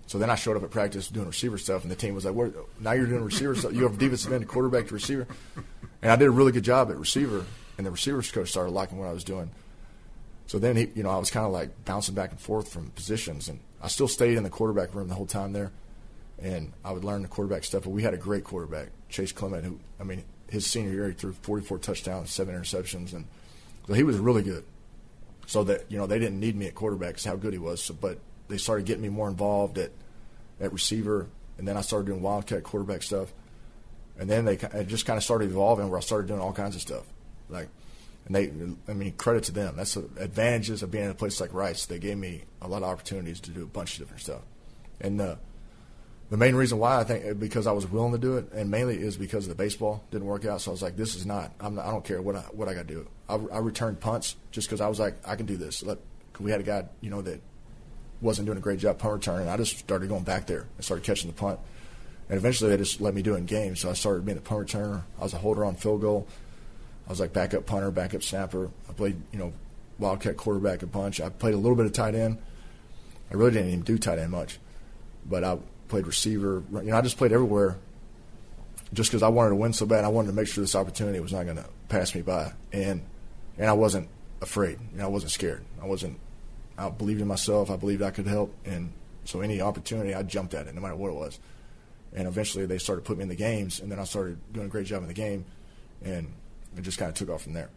So then I showed up at practice doing receiver stuff, and the team was like, "What? Now you're doing receiver stuff? You have defensive end, quarterback to receiver." And I did a really good job at receiver, and the receivers coach started liking what I was doing. So then he, you know, I was kind of like bouncing back and forth from positions, and I still stayed in the quarterback room the whole time there, and I would learn the quarterback stuff. But we had a great quarterback, Chase Clement, who I mean, his senior year he threw 44 touchdowns, seven interceptions, and so he was really good. So that you know they didn't need me at quarterback because how good he was. So, but they started getting me more involved at at receiver, and then I started doing wildcat quarterback stuff, and then they it just kind of started evolving where I started doing all kinds of stuff, like and they, I mean, credit to them. That's the advantages of being in a place like Rice. They gave me a lot of opportunities to do a bunch of different stuff, and uh, the main reason why I think because I was willing to do it, and mainly is because the baseball didn't work out. So I was like, this is not. I'm not I don't care what I what I got to do. I, I returned punts just because I was like, I can do this. Let, we had a guy, you know, that wasn't doing a great job punt return, I just started going back there and started catching the punt. And eventually, they just let me do it in games. So I started being the punt returner. I was a holder on field goal. I was like backup punter, backup snapper. I played, you know, wildcat quarterback a bunch. I played a little bit of tight end. I really didn't even do tight end much, but I played receiver. You know, I just played everywhere, just because I wanted to win so bad. I wanted to make sure this opportunity was not going to pass me by, and and I wasn't afraid. You know, I wasn't scared. I wasn't. I believed in myself. I believed I could help, and so any opportunity, I jumped at it, no matter what it was. And eventually, they started putting me in the games, and then I started doing a great job in the game, and it just kind of took off from there.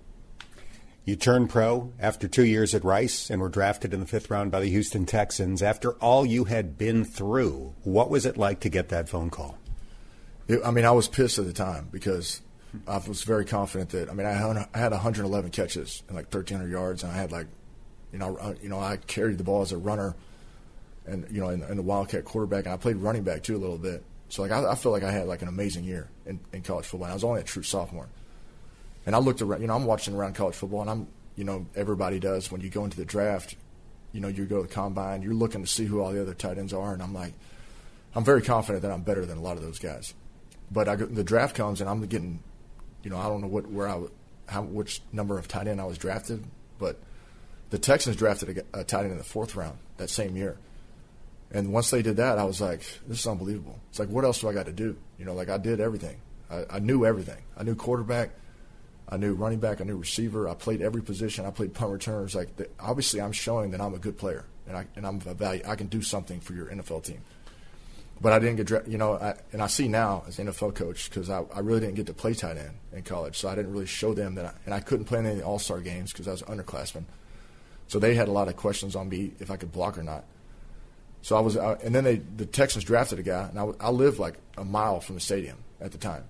You turned pro after two years at Rice and were drafted in the fifth round by the Houston Texans. After all you had been through, what was it like to get that phone call? It, I mean, I was pissed at the time because I was very confident that I mean I had, I had 111 catches and like 1,300 yards, and I had like, you know, I, you know, I carried the ball as a runner, and you know, in, in the Wildcat quarterback, and I played running back too a little bit. So like I, I feel like I had like an amazing year in, in college football. And I was only a true sophomore. And I looked around, you know, I'm watching around college football, and I'm, you know, everybody does when you go into the draft, you know, you go to the combine, you're looking to see who all the other tight ends are, and I'm like, I'm very confident that I'm better than a lot of those guys. But I, the draft comes, and I'm getting, you know, I don't know what where I, how which number of tight end I was drafted, but the Texans drafted a, a tight end in the fourth round that same year. And once they did that, I was like, this is unbelievable. It's like, what else do I got to do? You know, like I did everything. I, I knew everything. I knew quarterback. I knew running back, I knew receiver. I played every position. I played punt returners. Like the, obviously, I'm showing that I'm a good player and I and I'm a value. I can do something for your NFL team. but I didn't get drafted. You know, I, and I see now as an NFL coach because I, I really didn't get to play tight end in college, so I didn't really show them that. I, and I couldn't play in any All Star games because I was an underclassman. So they had a lot of questions on me if I could block or not. So I was, uh, and then they the Texans drafted a guy, and I, I lived like a mile from the stadium at the time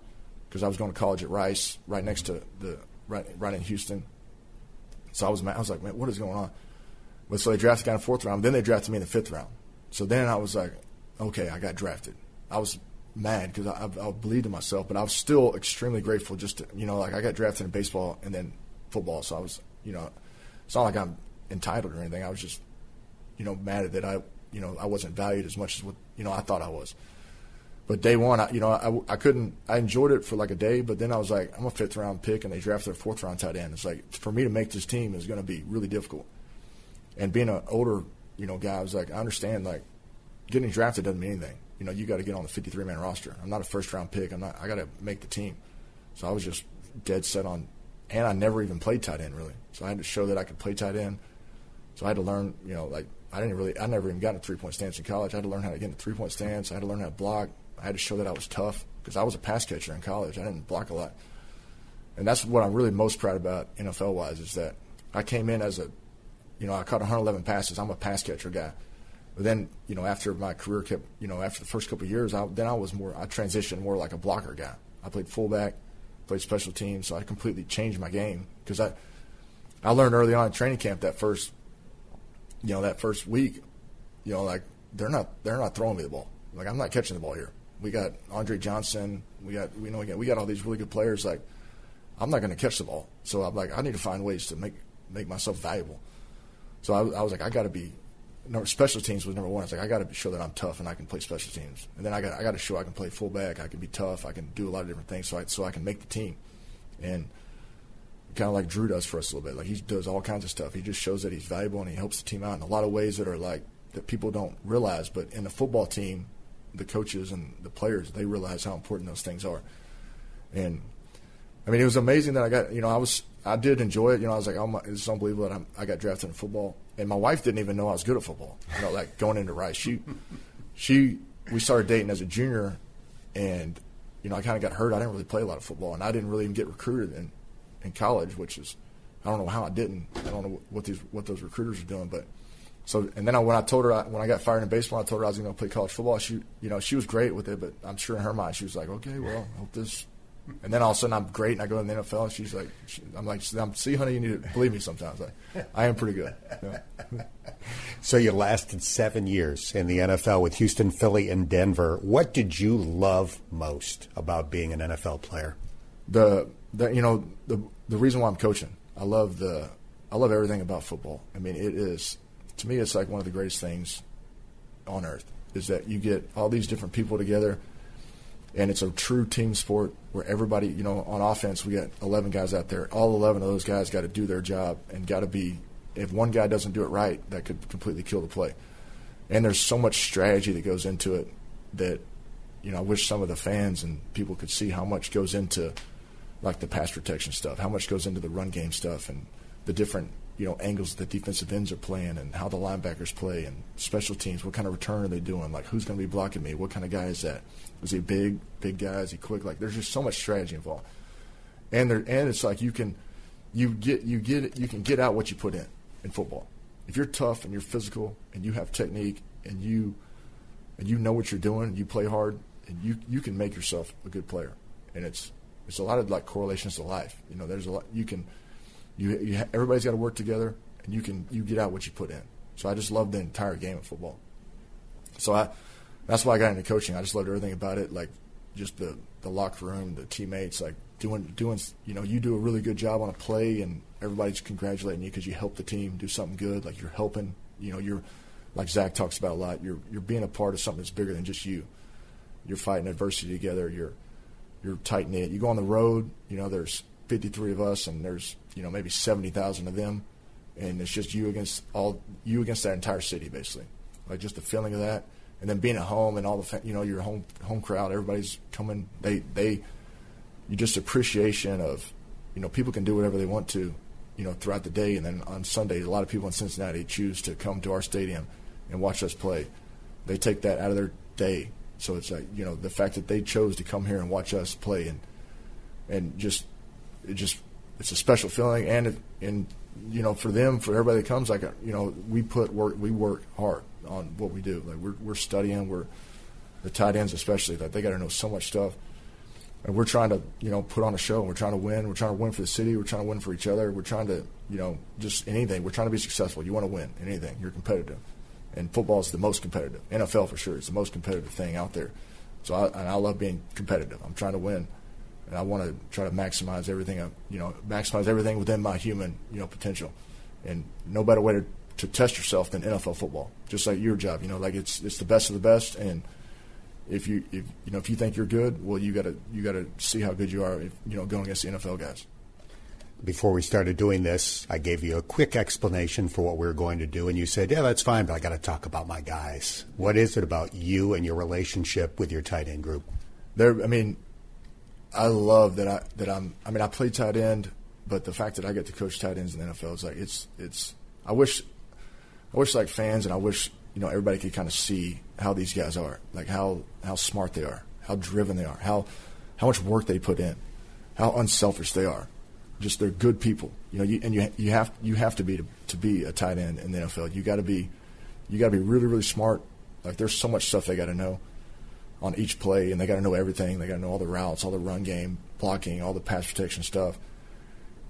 because I was going to college at Rice, right next to the right right in Houston. So I was I was like, man, what is going on? But so they drafted a guy in the fourth round. Then they drafted me in the fifth round. So then I was like, okay, I got drafted. I was mad because I, I, I believed in myself, but I was still extremely grateful. Just to, you know, like I got drafted in baseball and then football, so I was, you know, it's not like I'm entitled or anything. I was just, you know, mad that I, you know, I wasn't valued as much as what you know I thought I was. But day one, I, you know, I, I couldn't. I enjoyed it for like a day, but then I was like, I'm a fifth round pick, and they drafted a fourth round tight end. It's like for me to make this team is going to be really difficult. And being an older, you know, guy, I was like, I understand like getting drafted doesn't mean anything. You know, you got to get on the 53 man roster. I'm not a first round pick. I'm not. I got to make the team. So I was just dead set on, and I never even played tight end really. So I had to show that I could play tight end. So I had to learn, you know, like I didn't really, I never even got a three point stance in college. I had to learn how to get in three point stance. I had to learn how to block. I had to show that I was tough because I was a pass catcher in college. I didn't block a lot, and that's what I'm really most proud about NFL wise is that I came in as a, you know, I caught 111 passes. I'm a pass catcher guy. But then, you know, after my career kept, you know, after the first couple of years, I, then I was more, I transitioned more like a blocker guy. I played fullback, played special teams, so I completely changed my game because I, I learned early on in training camp that first, you know, that first week, you know, like they're not, they're not throwing me the ball. Like I'm not catching the ball here. We got Andre Johnson. We got, we know, we got, we got all these really good players. Like I'm not going to catch the ball. So I'm like, I need to find ways to make, make myself valuable. So I, I was like, I got to be no, special teams was number one. It's like I got to show that I'm tough and I can play special teams, and then I got I got to show I can play fullback. I can be tough. I can do a lot of different things, so I so I can make the team, and kind of like Drew does for us a little bit. Like he does all kinds of stuff. He just shows that he's valuable and he helps the team out in a lot of ways that are like that people don't realize. But in the football team, the coaches and the players they realize how important those things are, and I mean it was amazing that I got you know I was I did enjoy it. You know I was like oh my, it's unbelievable that I'm, I got drafted in football and my wife didn't even know I was good at football. You know, like going into Rice, she, she, we started dating as a junior, and you know, I kind of got hurt. I didn't really play a lot of football, and I didn't really even get recruited in, in college, which is, I don't know how I didn't. I don't know what these what those recruiters are doing, but so and then I, when I told her I, when I got fired in baseball, I told her I was going to play college football. She, you know, she was great with it, but I'm sure in her mind she was like, okay, well, I hope this and then all of a sudden I'm great and I go in the NFL and she's like, she, I'm like, see, honey, you need to believe me sometimes. Like, I am pretty good. Yeah. so you lasted seven years in the NFL with Houston, Philly, and Denver. What did you love most about being an NFL player? The, the you know, the the reason why I'm coaching. I love the, I love everything about football. I mean, it is, to me, it's like one of the greatest things on earth is that you get all these different people together and it's a true team sport where everybody, you know, on offense we got 11 guys out there. All 11 of those guys got to do their job and got to be. If one guy doesn't do it right, that could completely kill the play. And there's so much strategy that goes into it that, you know, I wish some of the fans and people could see how much goes into, like the pass protection stuff, how much goes into the run game stuff, and the different you know angles that defensive ends are playing and how the linebackers play and special teams. What kind of return are they doing? Like who's going to be blocking me? What kind of guy is that? Is he big, big guy? Is he quick? Like there's just so much strategy involved, and there and it's like you can you get you get you can get out what you put in in football. If you're tough and you're physical and you have technique and you and you know what you're doing, you play hard, and you you can make yourself a good player. And it's it's a lot of like correlations to life. You know, there's a lot you can you, you everybody's got to work together, and you can you get out what you put in. So I just loved the entire game of football. So I that's why I got into coaching. I just loved everything about it, like just the the locker room, the teammates, like doing doing you know you do a really good job on a play, and everybody's congratulating you because you helped the team do something good. Like you're helping, you know, you're like Zac talks about a lot. You're you're being a part of something that's bigger than just you. You're fighting adversity together. You're you're tight knit. You go on the road. You know, there's 53 of us, and there's you know maybe 70,000 of them, and it's just you against all you against that entire city, basically. Like just the feeling of that, and then being at home and all the you know your home home crowd, everybody's coming. They they you just appreciation of you know people can do whatever they want to, you know throughout the day, and then on Sunday, a lot of people in Cincinnati choose to come to our stadium and watch us play. They take that out of their day So it's like you know the fact that they chose to come here and watch us play and and just it just it's a special feeling. And it, and you know for them for everybody that comes like you know we put work we work hard on what we do. Like we're we're studying we're the tight ends especially like they got to know so much stuff. And we're trying to you know put on a show. We're trying to win. We're trying to win for the city. We're trying to win for each other. We're trying to you know just anything. We're trying to be successful. You want to win anything. You're competitive and football is the most competitive. NFL for sure is the most competitive thing out there. So I, and I love being competitive. I'm trying to win. And I want to try to maximize everything uh, you know maximize everything within my human you know potential. And no better way to, to test yourself than NFL football. Just like your job you know like it's it's the best of the best. And if you if you know if you think you're good, well, you got to you got to see how good you are. If, you know, going against the NFL guys. Before we started doing this, I gave you a quick explanation for what we were going to do, and you said, "Yeah, that's fine, but I got to talk about my guys." What is it about you and your relationship with your tight end group? There, I mean, I love that I that I'm. I mean, I play tight end, but the fact that I get to coach tight ends in the NFL is like it's it's. I wish, I wish like fans, and I wish you know everybody could kind of see how these guys are, like how how smart they are, how driven they are, how how much work they put in, how unselfish they are. Just they're good people, you know. You, and you you have you have to be to, to be a tight end in the NFL. You got to be you got to be really really smart. Like there's so much stuff they got to know on each play, and they got to know everything. They got to know all the routes, all the run game, blocking, all the pass protection stuff.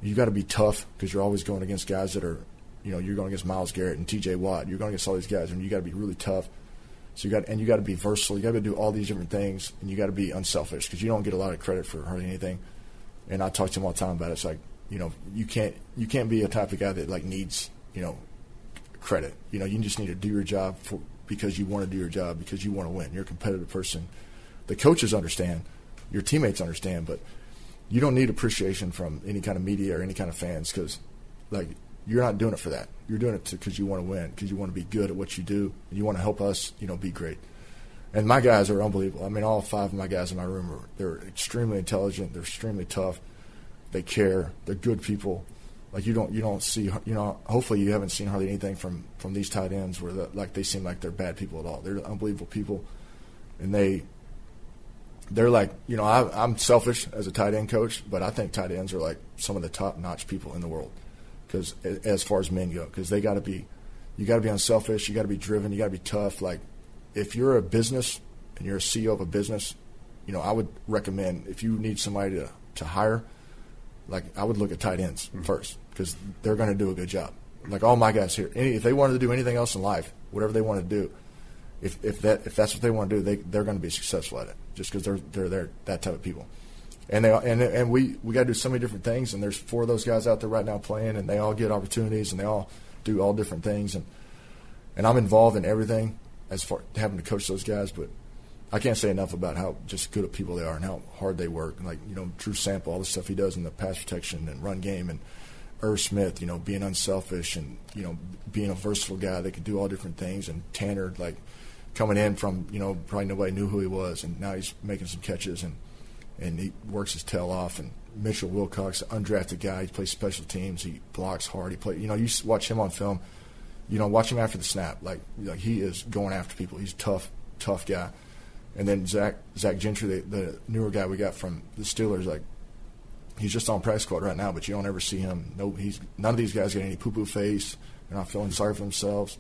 You got to be tough because you're always going against guys that are you know, you're going against Myles Garrett and T.J. Watt. You're going against all these guys, and you got to be really tough. So you got and you got to be versatile. You got to do all these different things, and you got to be unselfish because you don't get a lot of credit for hardly anything. And I talk to him all the time about it. It's like you know, you can't you can't be a type of guy that like needs you know credit. You know, you just need to do your job for because you want to do your job because you want to win. You're a competitive person. The coaches understand, your teammates understand, but you don't need appreciation from any kind of media or any kind of fans because like you're not doing it for that. You're doing it because you want to win, because you want to be good at what you do, and you want to help us, you know, be great. And my guys are unbelievable. I mean, all five of my guys in my room are they're extremely intelligent. They're extremely tough. They care. They're good people. Like you don't you don't see you know. Hopefully, you haven't seen hardly anything from from these tight ends where the, like they seem like they're bad people at all. They're unbelievable people, and they they're like you know I, I'm selfish as a tight end coach, but I think tight ends are like some of the top notch people in the world because as far as men go, because they got to be, you got to be unselfish, you got to be driven, you got to be tough. Like if you're a business and you're a CEO of a business, you know I would recommend if you need somebody to to hire, like I would look at tight ends mm-hmm. first because they're going to do a good job. Like all my guys here, any, if they wanted to do anything else in life, whatever they want to do, if if that if that's what they want to do, they they're going to be successful at it just because they're they're they're that type of people and they and and we we got to do so many different things. And there's four of those guys out there right now playing, and they all get opportunities, and they all do all different things. And and I'm involved in everything as far having to coach those guys, but I can't say enough about how just good of people they are and how hard they work. And Like you know, Drew Sample, all the stuff he does in the pass protection and run game, and Irv Smith, you know, being unselfish and you know being a versatile guy that can do all different things, and Tanner like coming in from you know probably nobody knew who he was, and now he's making some catches and and he works his tail off. And Mitchell Wilcox, undrafted guy, he plays special teams. He blocks hard. He play. You know, you watch him on film. You know, watch him after the snap. Like, like he is going after people. He's a tough, tough guy. And then Zach Zach Gentry, the, the newer guy we got from the Steelers, like he's just on practice squad right now, but you don't ever see him. No, he's none of these guys get any poo poo face. They're not feeling sorry for themselves.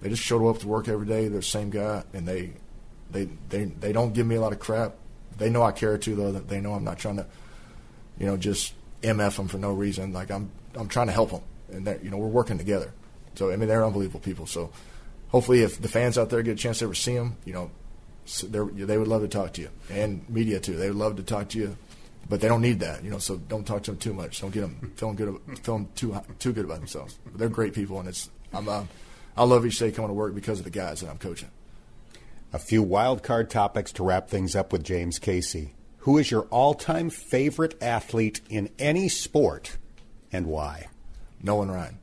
They just show up to work every day. They're the same guy, and they they they they don't give me a lot of crap. They know I care too, though. They know I'm not trying to, you know, just mf them for no reason. Like I'm, I'm trying to help them, and that you know we're working together. So I mean, they're unbelievable people. So hopefully, if the fans out there get a chance to ever see them, you know, they would love to talk to you, and media too. They would love to talk to you, but they don't need that, you know. So don't talk to them too much. Don't get them feeling good, feeling too too good about themselves. But they're great people, and it's I'm. Uh, I love each day coming to work because of the guys that I'm coaching. A few wild card topics to wrap things up with James Casey. Who is your all time favorite athlete in any sport and why? Nolan Ryan.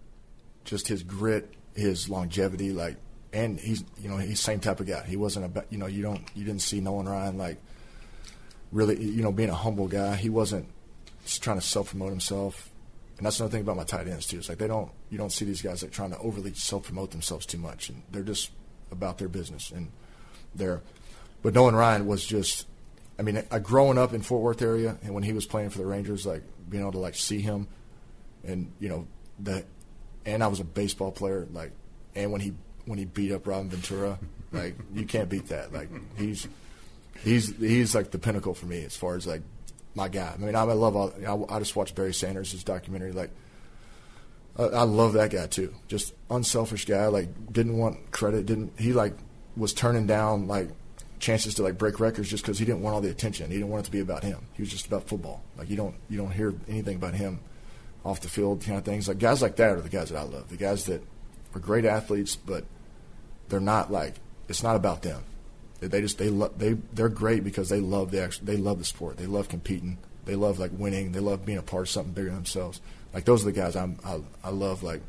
Just his grit, his longevity, like, and he's, you know, he's same type of guy. He wasn't a, you know, you don't, you didn't see Nolan Ryan like really, you know, being a humble guy. He wasn't just trying to self promote himself. And that's another thing about my tight ends too. It's like they don't, you don't see these guys like trying to overly self promote themselves too much, and they're just about their business. And they're. but Nolan Ryan was just. I mean, I, growing up in Fort Worth area, and when he was playing for the Rangers, like being able to like see him, and you know the, and I was a baseball player, like, and when he when he beat up Robin Ventura, like you can't beat that. Like he's he's he's like the pinnacle for me as far as like my guy. I mean, I, I love all. I, I just watched Barry Sanders' documentary. Like, I, I love that guy too. Just unselfish guy. Like, didn't want credit. Didn't he like was turning down like chances to like break records just because he didn't want all the attention. He didn't want it to be about him. He was just about football. Like you don't you don't hear anything about him off the field kind of things. Like guys like that are the guys that I love. The guys that are great athletes, but they're not like it's not about them. They just they lo- they they're great because they love the actual, they love the sport. They love competing. They love like winning. They love being a part of something bigger than themselves. Like those are the guys I'm I, I love like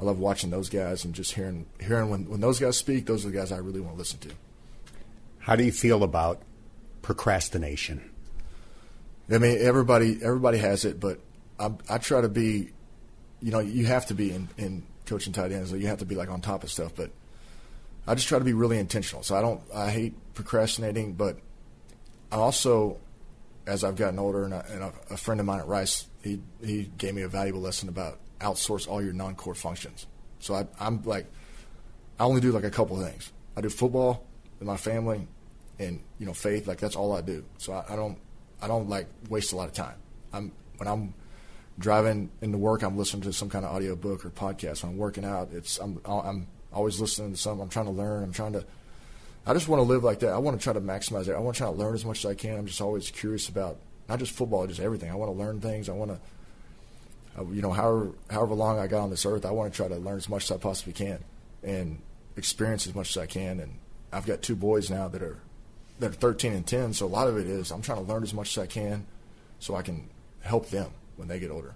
I love watching those guys and just hearing hearing when when those guys speak. Those are the guys I really want to listen to. How do you feel about procrastination? I mean, everybody everybody has it, but I, I try to be, you know, you have to be in, in coaching tight ends. You have to be like on top of stuff, but I just try to be really intentional. So I don't, I hate procrastinating, but I also, as I've gotten older, and, a, and a, friend of mine at Rice, he he gave me a valuable lesson about outsource all your non-core functions. So I, I'm like, I only do like a couple things. I do football with my family, and you know, faith. Like that's all I do. So I, I don't, I don't like waste a lot of time. I'm when I'm driving into work, I'm listening to some kind of audio book or podcast. When I'm working out, it's I'm I'm always listening to something. I'm trying to learn. I'm trying to. I just want to live like that. I want to try to maximize it. I want to try to learn as much as I can. I'm just always curious about not just football, just everything. I want to learn things. I want to, uh, you know, however however long I got on this earth, I want to try to learn as much as I possibly can and experience as much as I can. And I've got two boys now that are that are 13 and 10. So a lot of it is I'm trying to learn as much as I can, so I can help them when they get older.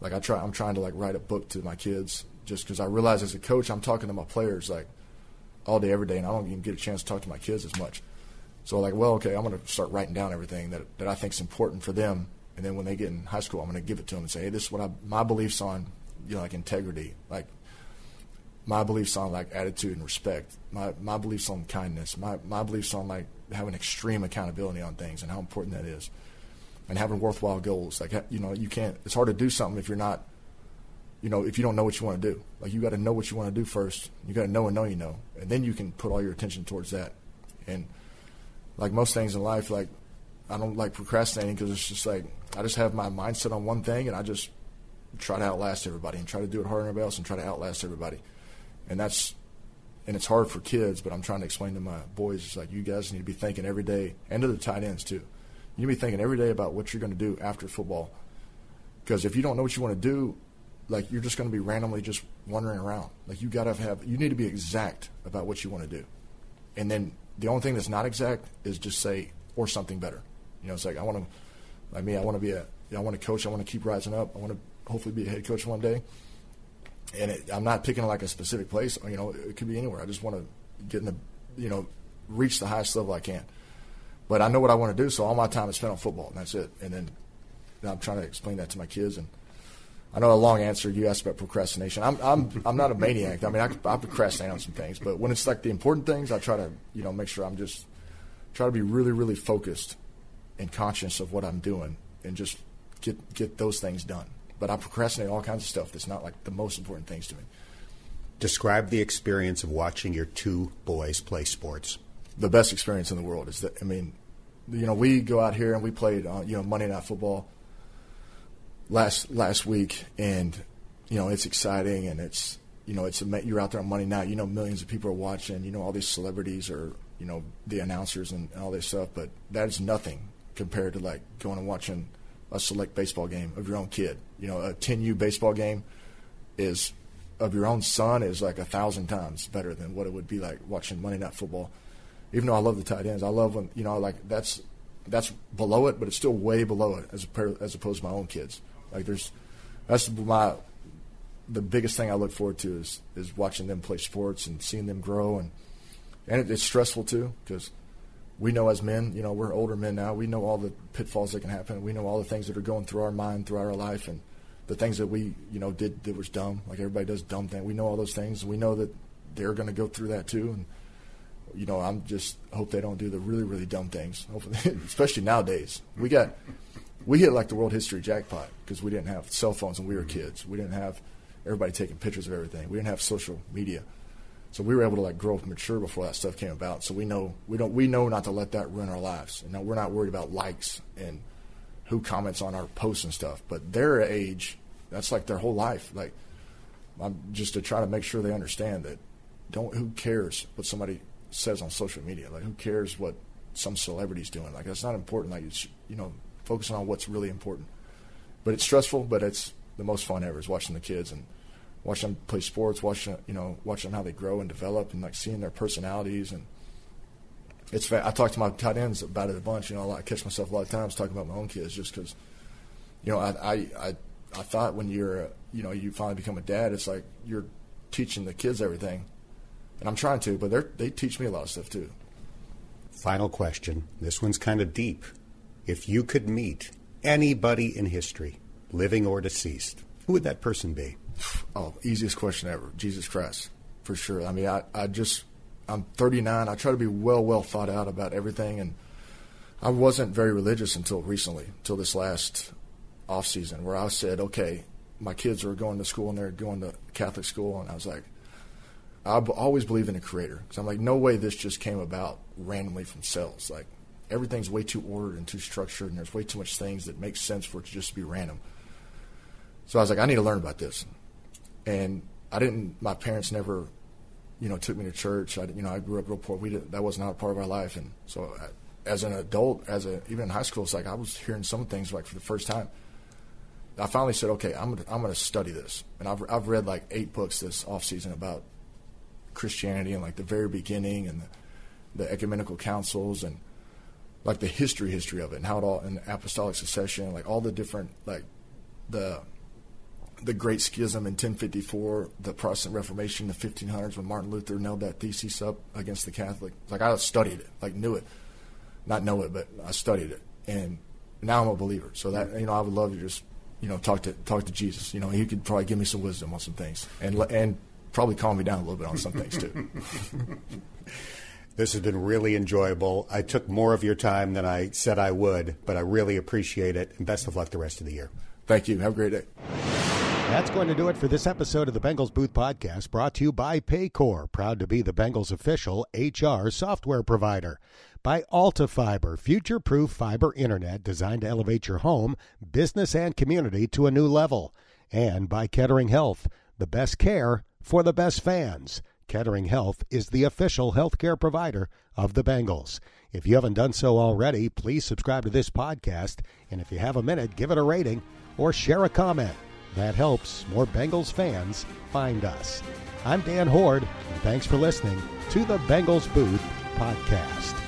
Like I try, I'm trying to like write a book to my kids just because I realize as a coach, I'm talking to my players like all day, every day, and I don't even get a chance to talk to my kids as much. So like, well, okay, I'm going to start writing down everything that that I think is important for them, and then when they get in high school, I'm going to give it to them and say, hey, this is what I, my beliefs on, you know, like integrity, like my beliefs on like attitude and respect, my my beliefs on kindness, my my beliefs on like having extreme accountability on things and how important that is, and having worthwhile goals. Like you know, you can't. It's hard to do something if you're not you know, if you don't know what you want to do. Like you got to know what you want to do first. You got to know and know you know, and then you can put all your attention towards that. And like most things in life, like I don't like procrastinating because it's just like I just have my mindset on one thing and I just try to outlast everybody and try to do it harder than everybody else and try to outlast everybody. And that's and it's hard for kids, but I'm trying to explain to my boys it's like you guys need to be thinking every day and to the tight ends too. You need to be thinking every day about what you're going to do after football. Because if you don't know what you want to do, like you're just going to be randomly just wandering around. Like you got to have you need to be exact about what you want to do, and then the only thing that's not exact is just say or something better. You know, it's like I want to, like me, I want to be a, I want to coach, I want to keep rising up, I want to hopefully be a head coach one day. And it, I'm not picking like a specific place. You know, it could be anywhere. I just want to get in the, you know, reach the highest level I can. But I know what I want to do, so all my time is spent on football, and that's it. And then I'm trying to explain that to my kids and I know a long answer. You asked about procrastination. I'm I'm I'm not a maniac. I mean, I, I procrastinate on some things, but when it's like the important things, I try to you know make sure I'm just try to be really really focused and conscious of what I'm doing and just get get those things done. But I procrastinate all kinds of stuff that's not like the most important things to me. Describe the experience of watching your two boys play sports. The best experience in the world is that I mean, you know, we go out here and we played uh, you know Monday Night Football last last week, and you know it's exciting, and it's you know it's you're out there on Monday night. You know millions of people are watching. You know all these celebrities or you know the announcers and, and all this stuff, but that is nothing compared to like going and watching a select baseball game of your own kid. You know, a 10U baseball game is of your own son is like a thousand times better than what it would be like watching Monday Night Football. Even though I love the tight ends, I love when you know like that's that's below it, but it's still way below it as as opposed to my own kids. Like there's that's my the biggest thing I look forward to is is watching them play sports and seeing them grow and and it, it's stressful too because we know as men, you know, we're older men now. We know all the pitfalls that can happen. We know all the things that are going through our mind throughout our life and the things that we, you know, did that was dumb. Like everybody does dumb things. We know all those things. We know that they're going to go through that too. And you know, I'm just hope they don't do the really really dumb things. Especially nowadays, we got we hit like the world history jackpot because we didn't have cell phones when we were kids. We didn't have everybody taking pictures of everything. We didn't have social media, so we were able to like grow up mature before that stuff came about. So we know we don't we know not to let that ruin our lives. And now we're not worried about likes and who comments on our posts and stuff. But their age, that's like their whole life. Like, I'm just to try to make sure they understand that don't who cares what somebody says on social media? Like, who cares what some celebrity's doing? Like, that's not important. Like, it's, you know, focusing on what's really important. But it's stressful, but it's the most fun ever is watching the kids and watching them play sports, watching you know, watching how they grow and develop, and like seeing their personalities and it's I talk to my tight ends about it a bunch. You know, I catch myself a lot of times talking about my own kids just because, you know, I, I I I thought when you're you know you finally become a dad, it's like you're teaching the kids everything, and I'm trying to, but they they teach me a lot of stuff too. Final question. This one's kind of deep. If you could meet anybody in history, living or deceased, who would that person be? Oh, easiest question ever. Jesus Christ, for sure. I mean, I, I just I'm 39. I try to be well, well thought out about everything, and I wasn't very religious until recently, until this last off season, where I said, okay, my kids are going to school and they're going to Catholic school, and I was like, I always believe in a creator because I'm like, no way this just came about randomly from cells. Like everything's way too ordered and too structured, and there's way too much things that make sense for it to just be random. So I was like, I need to learn about this, and I didn't. My parents never you know, took me to church. I, you know, I grew up real poor. We did, that was not a part of our life, and so I, uh, as an adult, as a even in high school, it's like I was hearing some things like for the first time. I finally said, okay, I'm gonna, I'm to study this, and I've I've read like eight books this off season about Christianity and like the very beginning and the, the ecumenical councils and like the history history of it and how it all and apostolic succession, like all the different like the the Great Schism in 1054, the Protestant Reformation the 1500s when Martin Luther nailed that thesis up against the Catholic. Like I studied it, like knew it, not know it, but I studied it, and now I'm a believer. So that you know, I would love to just you know talk to talk to Jesus. You know, he could probably give me some wisdom on some things, and and probably calm me down a little bit on some things too. This has been really enjoyable. I took more of your time than I said I would, but I really appreciate it. And best of luck the rest of the year. Thank you. Have a great day. That's going to do it for this episode of the Bengals Booth Podcast, brought to you by Paycor, proud to be the Bengals' official HR software provider. By Alta Fiber, future proof fiber internet designed to elevate your home, business, and community to a new level. And by Kettering Health, the best care for the best fans. Kettering Health is the official healthcare provider of the Bengals. If you haven't done so already, please subscribe to this podcast. And if you have a minute, give it a rating or share a comment. That helps more Bengals fans find us. I'm Dan Hoard, and thanks for listening to the Bengals Booth Podcast.